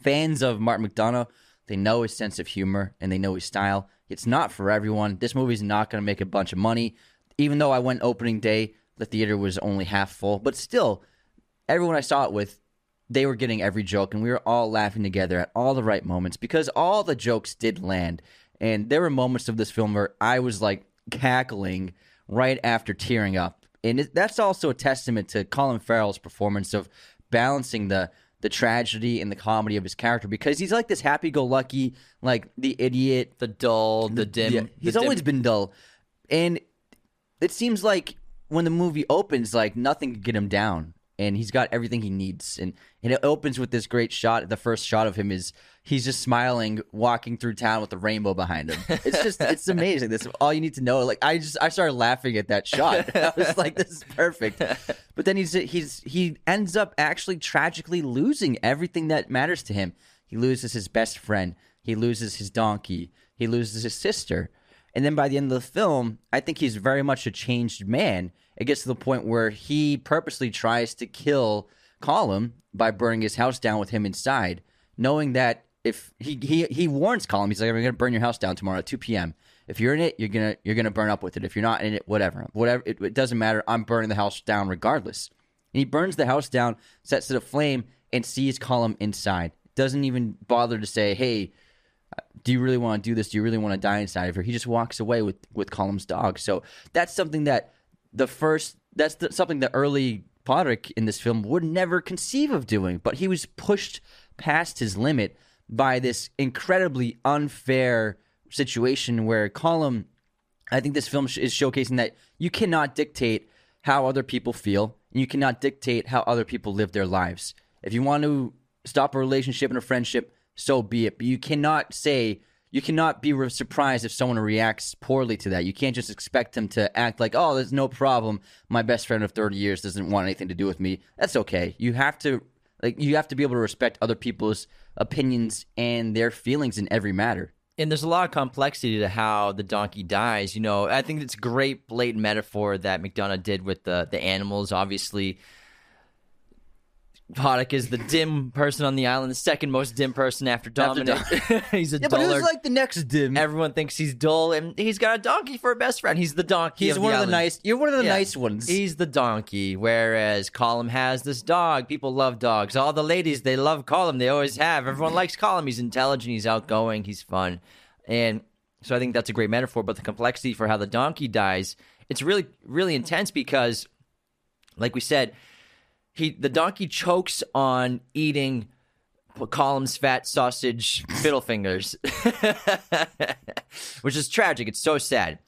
fans of Martin McDonagh, they know his sense of humor and they know his style. It's not for everyone. This movie's not going to make a bunch of money. Even though I went opening day, the theater was only half full, but still, everyone I saw it with they were getting every joke and we were all laughing together at all the right moments because all the jokes did land. And there were moments of this film where I was like cackling right after tearing up. And it, that's also a testament to Colin Farrell's performance of balancing the the tragedy and the comedy of his character because he's like this happy-go-lucky, like the idiot, the dull, the dim. Yeah, he's the always dim. been dull, and it seems like when the movie opens, like nothing could get him down and he's got everything he needs. And, and it opens with this great shot. The first shot of him is he's just smiling, walking through town with a rainbow behind him. It's just it's amazing. This all you need to know. Like I just I started laughing at that shot. I was like, this is perfect. But then he's he's he ends up actually tragically losing everything that matters to him. He loses his best friend. He loses his donkey. He loses his sister. And then by the end of the film, I think he's very much a changed man. It gets to the point where he purposely tries to kill Colm by burning his house down with him inside, knowing that if he he, he warns Colm, he's like, "I'm going to burn your house down tomorrow at 2 p.m. If you're in it, you're gonna you're gonna burn up with it. If you're not in it, whatever, whatever, it, it doesn't matter. I'm burning the house down regardless." And he burns the house down, sets it aflame, and sees Colm inside. Doesn't even bother to say, "Hey." do you really want to do this? Do you really want to die inside of here?" He just walks away with with Colm's dog. So that's something that the first that's the, something that early Pádraic in this film would never conceive of doing, but he was pushed past his limit by this incredibly unfair situation where Colm, I think this film is showcasing that you cannot dictate how other people feel and you cannot dictate how other people live their lives. If you want to stop a relationship and a friendship, so be it. But you cannot say, you cannot be surprised if someone reacts poorly to that. You can't just expect them to act like, oh, there's no problem. My best friend of 30 years doesn't want anything to do with me. That's okay. You have to, like, you have to be able to respect other people's opinions and their feelings in every matter. and there's a lot of complexity to how the donkey dies. You know, I think it's a great blatant metaphor that McDonagh did with the the animals. Obviously, Pádraic is the dim person on the island, the second most dim person after After Dominic. he's a Yeah, but who's like the next dim? Everyone thinks he's dull, and he's got a donkey for a best friend. He's the donkey. He's of one of the nice. You're one of the Yeah. nice ones. He's the donkey, whereas Colm has this dog. People love dogs. All the ladies, they love Colm. They always have. Everyone likes Colm. He's intelligent. He's outgoing. He's fun. And so I think that's a great metaphor. But the complexity for how the donkey dies, it's really, really intense because, like we said, he the donkey chokes on eating Colm's fat sausage fiddle fingers, which is tragic. It's so sad.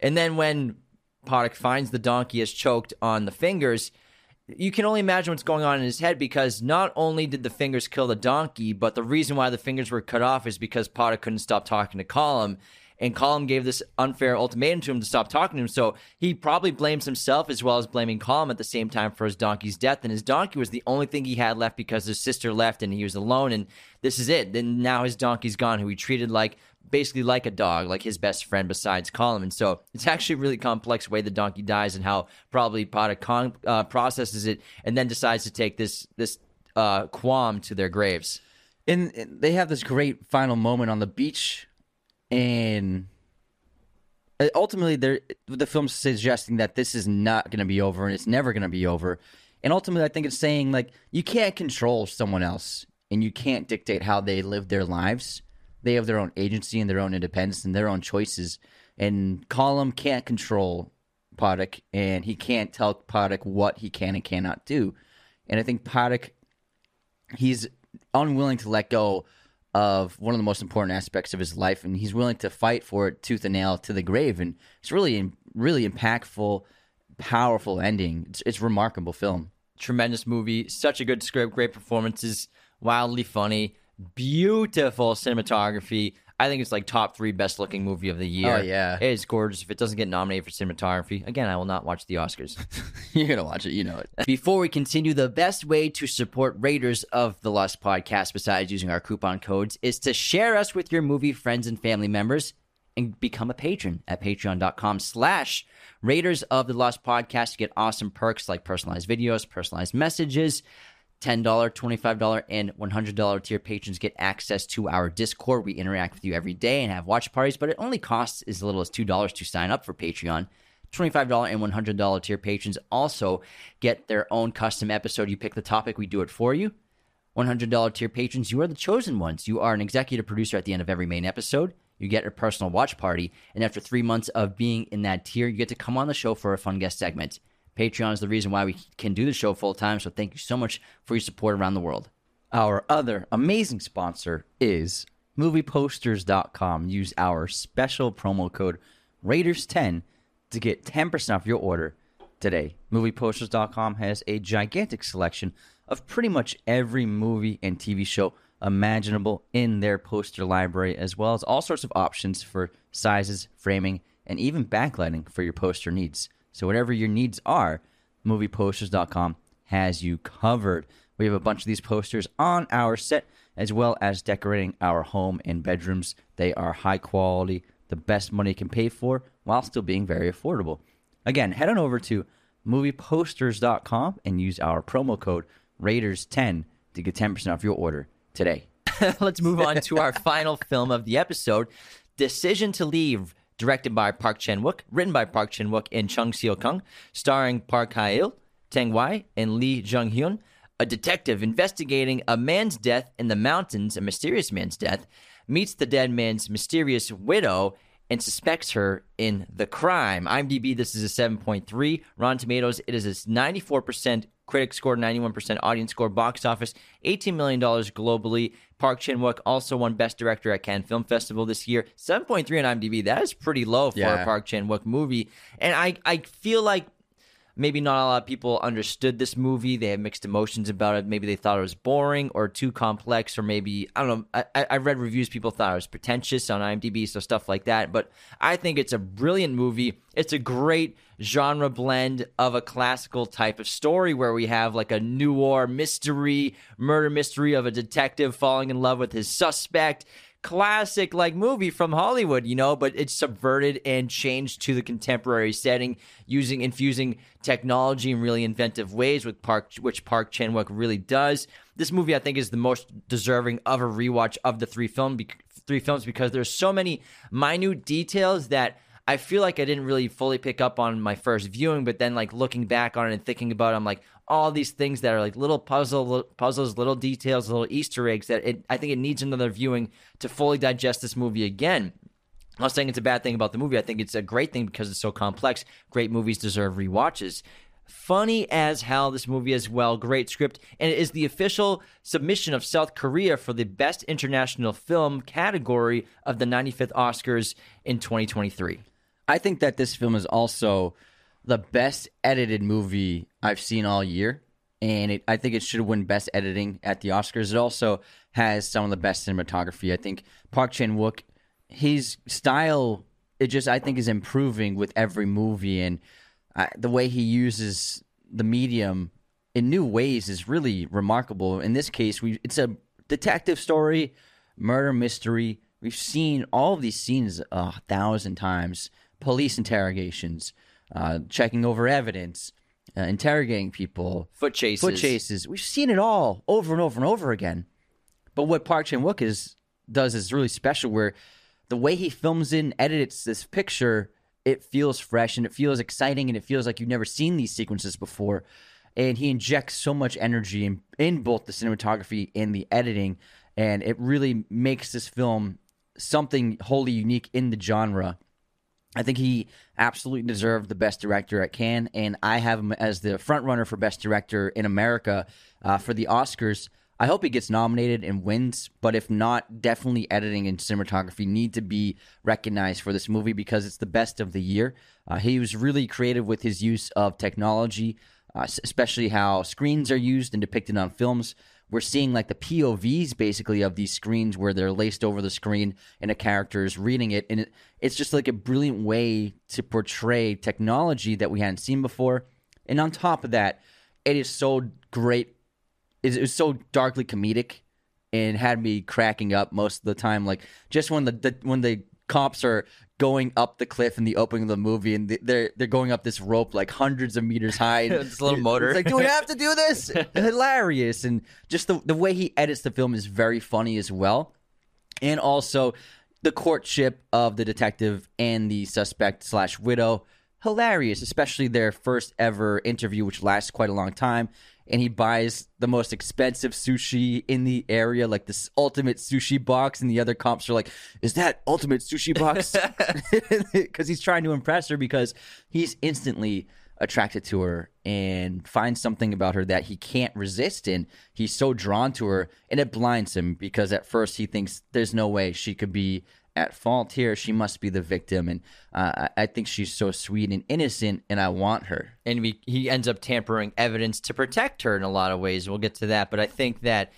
And then when Pádraic finds the donkey is choked on the fingers, you can only imagine what's going on in his head because not only did the fingers kill the donkey, but the reason why the fingers were cut off is because Pádraic couldn't stop talking to Colm. And Colm gave this unfair ultimatum to him to stop talking to him. So he probably blames himself as well as blaming Colm at the same time for his donkey's death. And his donkey was the only thing he had left because his sister left and he was alone. And this is it. Then now his donkey's gone, who he treated like basically like a dog, like his best friend besides Colm. And so it's actually a really complex way the donkey dies and how probably Pádraic con- uh, processes it and then decides to take this this uh, qualm to their graves. and they have this great final moment on the beach, and uh, ultimately, they're the film's suggesting that this is not going to be over and it's never going to be over. And ultimately, I think it's saying like you can't control someone else and you can't dictate how they live their lives. They have their own agency and their own independence and their own choices. And Colm can't control Pádraic, and he can't tell Pádraic what he can and cannot do. And I think Pádraic he's unwilling to let go of one of the most important aspects of his life, and he's willing to fight for it tooth and nail to the grave. And it's really, really impactful, powerful ending. It's, it's remarkable film. Tremendous movie, such a good script, great performances, wildly funny, beautiful cinematography. I think it's like top three best looking movie of the oh, year. Oh, yeah. it is gorgeous. If it doesn't get nominated for cinematography, again, I will not watch the Oscars. You're gonna watch it, you know it. Before we continue, the best way to support Raiders of the Lost podcast, besides using our coupon codes, is to share us with your movie friends and family members and become a patron at patreon.com slash Raiders of the Lost podcast to get awesome perks like personalized videos, personalized messages, $10, $25, and $100 tier patrons get access to our Discord. We interact with you every day and have watch parties, but it only costs as little as $2 to sign up for Patreon. $25 and $100 tier patrons also get their own custom episode. You pick the topic, we do it for you. $100 tier patrons, you are the chosen ones. You are an executive producer at the end of every main episode. You get a personal watch party. And after three months of being in that tier, you get to come on the show for a fun guest segment. Patreon is the reason why we can do the show full time. So thank you so much for your support around the world. Our other amazing sponsor is movieposters.com. Use our special promo code Raiders10 to get 10% off your order today. Movieposters.com has a gigantic selection of pretty much every movie and TV show imaginable in their poster library, as well as all sorts of options for sizes, framing, and even backlighting for your poster needs. So, whatever your needs are, movieposters.com has you covered. We have a bunch of these posters on our set, as well as decorating our home and bedrooms. They are high quality, the best money can pay for, while still being very affordable. Again, head on over to movieposters.com and use our promo code Raiders10 to get 10% off your order today. Let's move on to our final film of the episode Decision to Leave, directed by Park Chan Wook, written by Park Chan Wook and Chung Seo Kung, starring Park Hae Il, Tang Wei, and Lee Jung Hyun. A detective investigating a man's death in the mountains, a mysterious man's death, meets the dead man's mysterious widow and suspects her in the crime. IMDb, this is a 7.3. Rotten Tomatoes, it is a 94% critic score, 91%, audience score, box office $18 million globally. Park Chan Wook also won Best Director at Cannes Film Festival this year. 7.3 on IMDb. That is pretty low for Yeah. a Park Chan Wook movie. And I, I feel like maybe not a lot of people understood this movie. They have mixed emotions about it. Maybe they thought it was boring or too complex, or maybe I don't know. I, I I read reviews. People thought it was pretentious on IMDb, so stuff like that. But I think it's a brilliant movie. It's a great genre blend of a classical type of story where we have like a noir mystery, murder mystery of a detective falling in love with his suspect classic like movie from Hollywood, you know, but it's subverted and changed to the contemporary setting using infusing technology in really inventive ways with Park which Park Chan-wook really does. This movie I think is the most deserving of a rewatch of the three film three films because there's so many minute details that I feel like I didn't really fully pick up on my first viewing, but then like looking back on it and thinking about it, I'm like all these things that are like little puzzle puzzles, little details, little Easter eggs that it, I think it needs another viewing to fully digest this movie again. I'm not saying it's a bad thing about the movie. I think it's a great thing because it's so complex. Great movies deserve rewatches. Funny as hell, this movie as well. Great script. And it is the official submission of South Korea for the Best International Film category of the 95th Oscars in 2023. I think that this film is also the best edited movie I've seen all year, and it, I think it should win best editing at the Oscars. It also has some of the best cinematography. I think Park Chan Wook, his style, it just I think is improving with every movie, and uh, the way he uses the medium in new ways is really remarkable. In this case, we it's a detective story, murder mystery. We've seen all of these scenes a thousand times. Police interrogations, uh, checking over evidence, uh, interrogating people, Foot chases. foot chases. We've seen it all over and over and over again. But what Park Chan Wook is does is really special. Where the way he films in, edits this picture, it feels fresh and it feels exciting and it feels like you've never seen these sequences before. And he injects so much energy in, in both the cinematography and the editing, and it really makes this film something wholly unique in the genre. I think he absolutely deserved the best director at Cannes, and I have him as the front runner for best director in America uh, for the Oscars. I hope he gets nominated and wins, but if not, definitely editing and cinematography need to be recognized for this movie because it's the best of the year. Uh, he was really creative with his use of technology, uh, especially how screens are used and depicted on films we're seeing like the POVs basically of these screens where they're laced over the screen and a character is reading it. And it, it's just like a brilliant way to portray technology that we hadn't seen before. And on top of that, it is so great. It is so darkly comedic and had me cracking up most of the time. Like just when the, the when the cops are going up the cliff in the opening of the movie and they- they're they're going up this rope like hundreds of meters high. and It's a little motor. It's like, do we have to do this? Hilarious. And just the the way he edits the film is very funny as well. And also the courtship of the detective and the suspect slash widow. Hilarious, especially their first ever interview, which lasts quite a long time. And he buys the most expensive sushi in the area, like this ultimate sushi box. And the other comps are like, Is that ultimate sushi box? Because he's trying to impress her because he's instantly attracted to her and finds something about her that he can't resist and he's so drawn to her and it blinds him because at first he thinks there's no way she could be at fault here she must be the victim. And uh, I- think she's so sweet and innocent and i want her. And we, he ends up tampering evidence to protect her in a lot of ways. We'll get to that, but I think that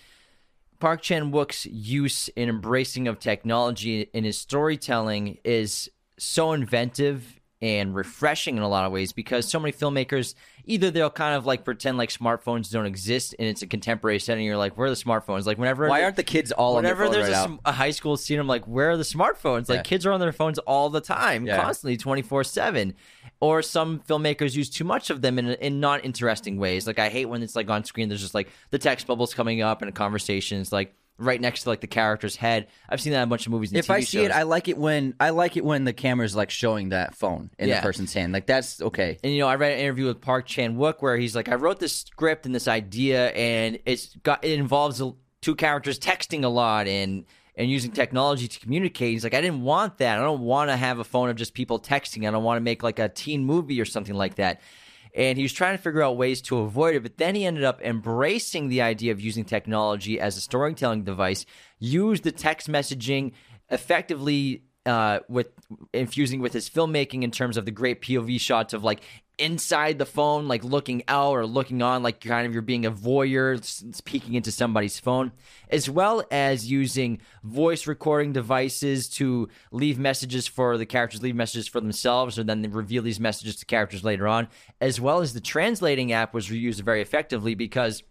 Park Chan Wook's use and embracing of technology in his storytelling is so inventive and refreshing in a lot of ways because so many filmmakers either they'll kind of like pretend like smartphones don't exist and it's a contemporary setting. You're like, where are the smartphones? Like whenever why aren't the kids all on their Whenever there's right a, a high school scene, I'm like, where are the smartphones? Like Yeah. kids are on their phones all the time, Yeah. constantly, 24 seven. Or some filmmakers use too much of them in, in not interesting ways. Like I hate when it's like on screen. There's just like the text bubbles coming up and a conversation is like right next to like the character's head. I've seen that in a bunch of movies. And if TV I see it. I like it when I like it when the camera's like showing that phone in Yeah. the person's hand. Like that's okay. And you know, I read an interview with Park Chan Wook where he's like, I wrote this script and this idea, and it's got it involves two characters texting a lot and and using technology to communicate. He's like, I didn't want that. I don't want to have a phone of just people texting. I don't want to make like a teen movie or something like that. And he was trying to figure out ways to avoid it. But then he ended up embracing the idea of using technology as a storytelling device, use the text messaging effectively uh, with infusing with his filmmaking in terms of the great POV shots of like inside the phone, like looking out or looking on, like kind of you're being a voyeur, peeking into somebody's phone, as well as using voice recording devices to leave messages for the characters, leave messages for themselves, and then they reveal these messages to characters later on, as well as the translating app was used very effectively because.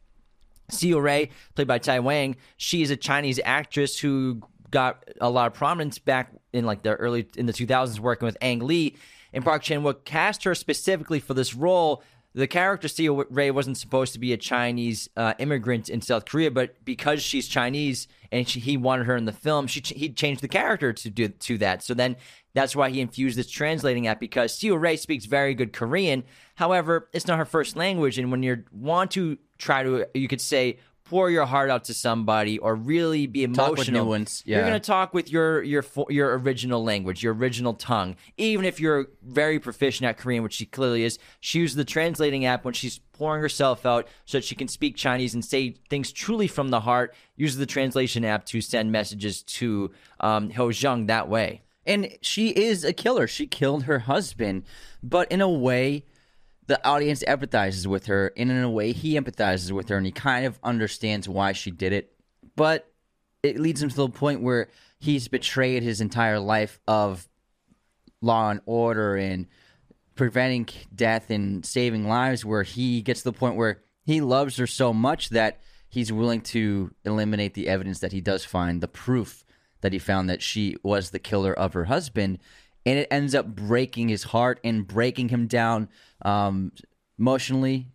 Seo-rae, played by Tai Wang, she is a Chinese actress who got a lot of prominence back in like the early in the 2000s working with Ang Lee and Park Chan Wook cast her specifically for this role. The character Seo-rae wasn't supposed to be a Chinese uh, immigrant in South Korea, but because she's Chinese and she, he wanted her in the film, she he changed the character to do to that. So then that's why he infused this translating app because Seo-rae speaks very good Korean. However, it's not her first language, and when you want to try to, you could say pour your heart out to somebody or really be emotional, talk with nuance. Yeah. you're going to talk with your your your original language, your original tongue. Even if you're very proficient at Korean, which she clearly is, she uses the translating app when she's pouring herself out so that she can speak Chinese and say things truly from the heart. Uses the translation app to send messages to um, Ho Jung that way. And she is a killer. She killed her husband, but in a way the audience empathizes with her, and in a way, he empathizes with her, and he kind of understands why she did it. But it leads him to the point where he's betrayed his entire life of law and order and preventing death and saving lives, where he gets to the point where he loves her so much that he's willing to eliminate the evidence that he does find, the proof that he found that she was the killer of her husband and it ends up breaking his heart and breaking him down um, emotionally,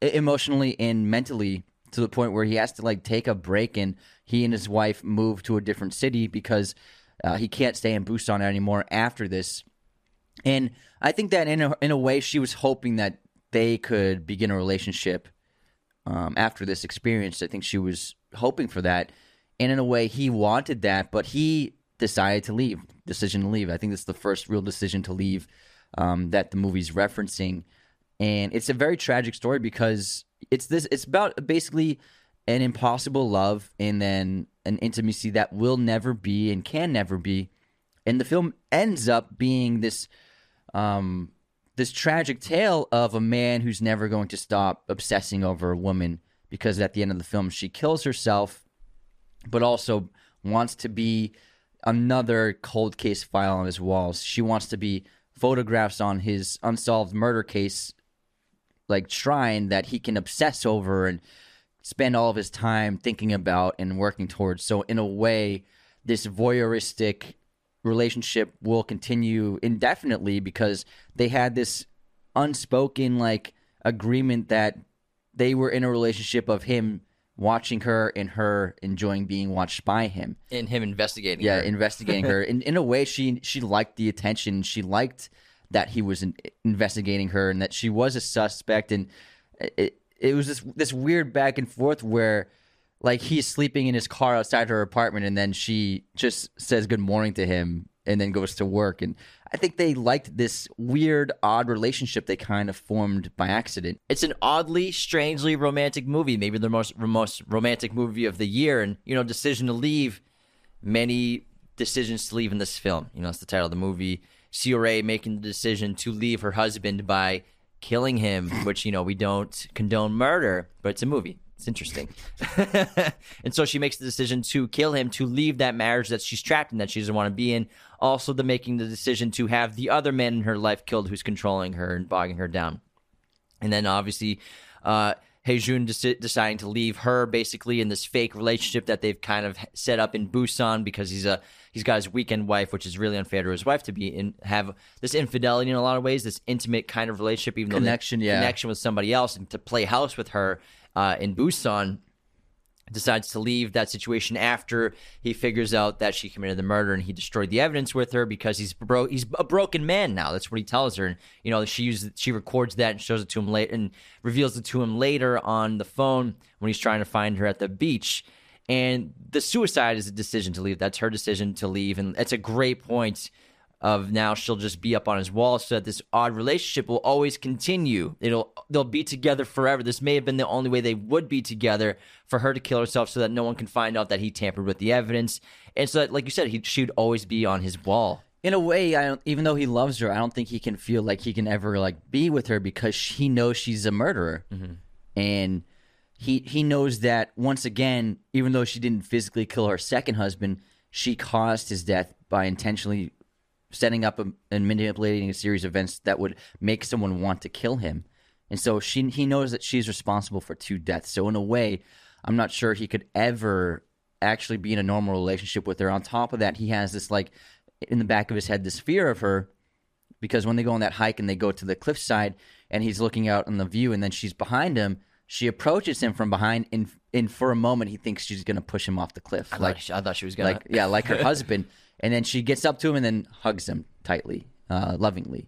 emotionally and mentally to the point where he has to like take a break and he and his wife move to a different city because uh, he can't stay in Busan anymore after this. And I think that in a, in a way she was hoping that they could begin a relationship um, after this experience. I think she was hoping for that. And in a way, he wanted that, but he decided to leave. Decision to leave. I think it's the first real decision to leave um, that the movie's referencing, and it's a very tragic story because it's this. It's about basically an impossible love and then an intimacy that will never be and can never be, and the film ends up being this. Um, this tragic tale of a man who's never going to stop obsessing over a woman because at the end of the film she kills herself but also wants to be another cold case file on his walls. She wants to be photographs on his unsolved murder case, like shrine that he can obsess over and spend all of his time thinking about and working towards. So, in a way, this voyeuristic relationship will continue indefinitely because they had this unspoken like agreement that they were in a relationship of him watching her and her enjoying being watched by him. And him investigating yeah her. investigating her. In, in a way she she liked the attention. She liked that he was in, investigating her and that she was a suspect. And it it was this this weird back and forth where like he's sleeping in his car outside her apartment and then she just says good morning to him and then goes to work and I think they liked this weird, odd relationship they kind of formed by accident. It's an oddly, strangely romantic movie, maybe the most most romantic movie of the year. And you know, decision to leave, many decisions to leave in this film. You know, that's the title of the movie. Ray making the decision to leave her husband by killing him, which you know we don't condone murder, but it's a movie. It's interesting. and so she makes the decision to kill him to leave that marriage that she's trapped in, that she doesn't want to be in. Also, the making the decision to have the other man in her life killed who's controlling her and bogging her down. And then obviously, uh, dec- deciding to leave her basically in this fake relationship that they've kind of set up in Busan because he's a he's got his weekend wife, which is really unfair to his wife to be in have this infidelity in a lot of ways, this intimate kind of relationship, even connection, though yeah. connection with somebody else, and to play house with her uh, in Busan decides to leave that situation after he figures out that she committed the murder and he destroyed the evidence with her because he's bro- he's a broken man now. That's what he tells her. And you know, she uses she records that and shows it to him late and reveals it to him later on the phone when he's trying to find her at the beach. And the suicide is a decision to leave. That's her decision to leave, and it's a great point of now she'll just be up on his wall so that this odd relationship will always continue. It'll they'll be together forever. This may have been the only way they would be together for her to kill herself so that no one can find out that he tampered with the evidence. And so that like you said, he she'd always be on his wall. in a way, I don't, even though he loves her, I don't think he can feel like he can ever like be with her because he knows she's a murderer, mm-hmm. and he he knows that once again, even though she didn't physically kill her second husband, she caused his death by intentionally setting up a, and manipulating a series of events that would make someone want to kill him, and so she he knows that she's responsible for two deaths. So in a way, I'm not sure he could ever actually be in a normal relationship with her. On top of that, he has this like in the back of his head this fear of her because when they go on that hike and they go to the cliffside and he's looking out on the view and then she's behind him, she approaches him from behind and and for a moment he thinks she's going to push him off the cliff. I like thought she, I thought she was gonna like yeah, like her husband. And then she gets up to him and then hugs him tightly, uh, lovingly.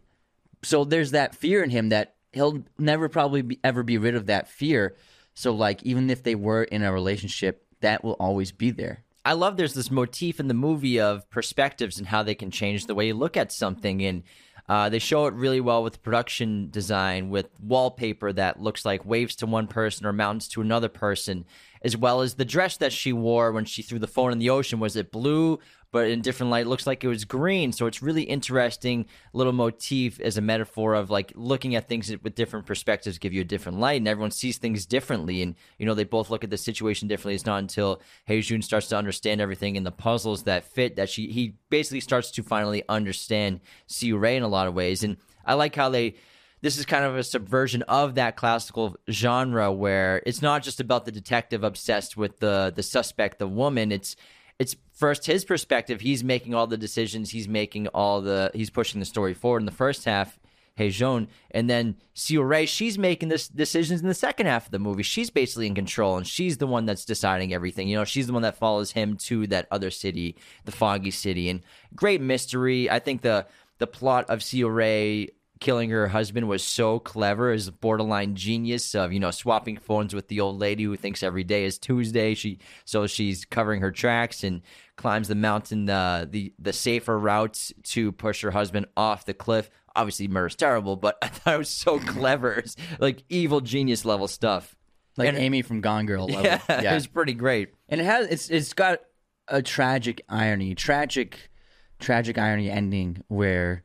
So there's that fear in him that he'll never probably be, ever be rid of that fear. So like even if they were in a relationship, that will always be there. I love there's this motif in the movie of perspectives and how they can change the way you look at something. And uh, they show it really well with production design, with wallpaper that looks like waves to one person or mountains to another person, as well as the dress that she wore when she threw the phone in the ocean. Was it blue? But in different light, looks like it was green. So it's really interesting little motif as a metaphor of like looking at things with different perspectives give you a different light, and everyone sees things differently. And you know they both look at the situation differently. It's not until Jun starts to understand everything and the puzzles that fit that she he basically starts to finally understand Siu Ray in a lot of ways. And I like how they this is kind of a subversion of that classical genre where it's not just about the detective obsessed with the the suspect, the woman. It's it's first his perspective. He's making all the decisions. He's making all the he's pushing the story forward in the first half. Hey Joan, and then Siu Ray, she's making this decisions in the second half of the movie. She's basically in control, and she's the one that's deciding everything. You know, she's the one that follows him to that other city, the Foggy City, and great mystery. I think the the plot of Siu Ray killing her husband was so clever as borderline genius of you know swapping phones with the old lady who thinks every day is tuesday. She so she's covering her tracks and climbs the mountain uh, the the safer routes to push her husband off the cliff. Obviously murder's terrible but i thought it was so clever. Like evil genius level stuff. Like And- Amy from Gone Girl. Level. yeah, it was pretty great. And it has it's it's got a tragic irony, tragic, tragic irony ending where,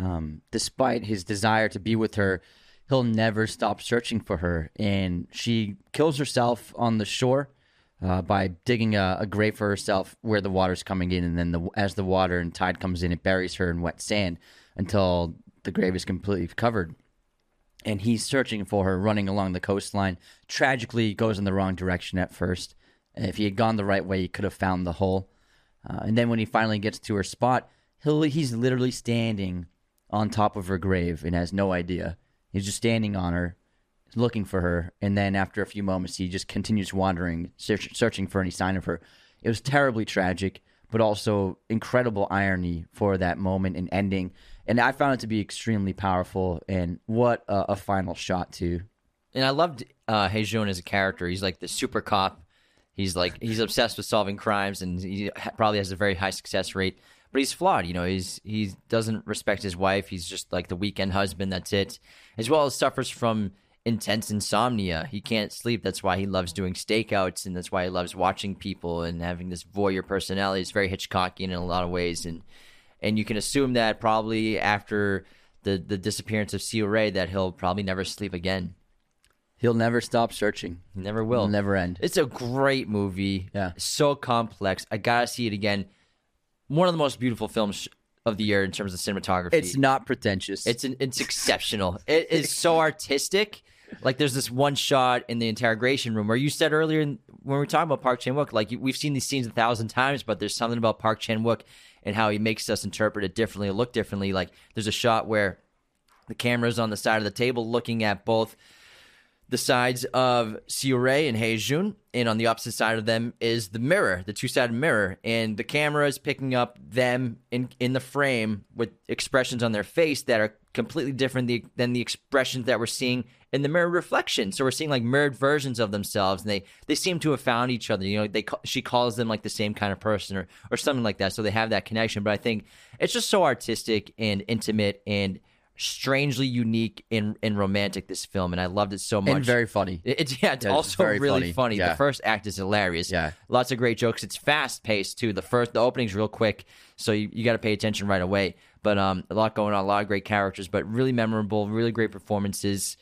um, despite his desire to be with her, he'll never stop searching for her, and she kills herself on the shore. Uh, by digging a, a grave for herself where the water's coming in, and then the, as the water and tide comes in, it buries her in wet sand until the grave is completely covered and he's searching for her running along the coastline. Tragically, goes in the wrong direction at first. If he had gone the right way, he could have found the hole. Uh, and then when he finally gets to her spot, he'll, he's literally standing on top of her grave and has no idea. He's just standing on her, looking for her. And then after a few moments, he just continues wandering, search, searching for any sign of her. It was terribly tragic, but also incredible irony for that moment and ending. And I found it to be extremely powerful. And what a, a final shot, too. and I loved uh, Heijun as a character. He's like the super cop. He's like he's obsessed with solving crimes, and he probably has a very high success rate. But he's flawed. You know, he's he doesn't respect his wife. He's just like the weekend husband. That's it. As well as suffers from intense insomnia. He can't sleep. That's why he loves doing stakeouts, and that's why he loves watching people and having this voyeur personality. It's very Hitchcockian in a lot of ways, and and you can assume that probably after the the disappearance of Siu Ray, that he'll probably never sleep again. He'll never stop searching. He never will. It'll never end. It's a great movie. Yeah. So complex. I gotta see it again. One of the most beautiful films of the year in terms of cinematography. It's not pretentious. It's an, it's exceptional. It is so artistic. Like there's this one shot in the interrogation room where you said earlier in, when we were talking about Park Chan Wook, like we've seen these scenes a thousand times, but there's something about Park Chan Wook and how he makes us interpret it differently, look differently. Like there's a shot where the camera's on the side of the table looking at both the sides of Siu Ray and Hei Jun, and on the opposite side of them is the mirror, the two-sided mirror, and the camera is picking up them in in the frame with expressions on their face that are completely different the, than the expressions that we're seeing in the mirror reflection. So we're seeing like mirrored versions of themselves, and they they seem to have found each other. You know, they she calls them like the same kind of person or or something like that. So they have that connection. But I think it's just so artistic and intimate and strangely unique and, and romantic this film and i loved it so much and very funny. It's yeah it's it's also really funny. funny, Yeah. the first act is hilarious Yeah. lots of great jokes it's fast paced too the first the opening's real quick so you, you got to pay attention right away but um a lot going on a lot of great characters but really memorable really great performances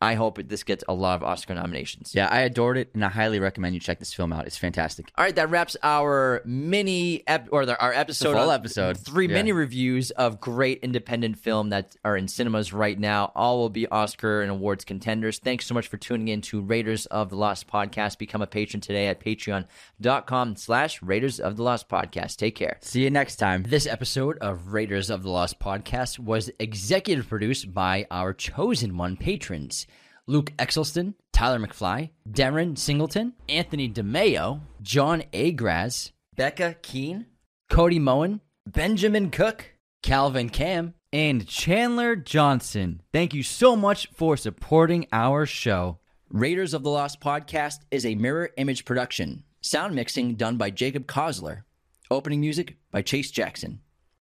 i hope it, this gets a lot of oscar nominations Yeah, I adored it, and I highly recommend you check this film out. It's fantastic. all right, that wraps our mini ep- or the, our episode, full episode. three Yeah. mini reviews of great independent film that are in cinemas right now. All will be Oscar and awards contenders. Thanks so much for tuning in to Raiders of the Lost podcast. Become a patron today at patreon.com/slash Raiders of the Lost podcast. Take care. See you next time. This episode of Raiders of the Lost podcast was executive produced by our chosen one patrons Luke Exelston, Tyler McFly, Darren Singleton, Anthony DeMeo, John Agraz, Becca Keene, Cody Moen, Benjamin Cook, Calvin Cam, and Chandler Johnson. Thank you so much for supporting our show. Raiders of the Lost podcast is a mirror image production. Sound mixing done by Jacob Kosler. Opening music by Chase Jackson.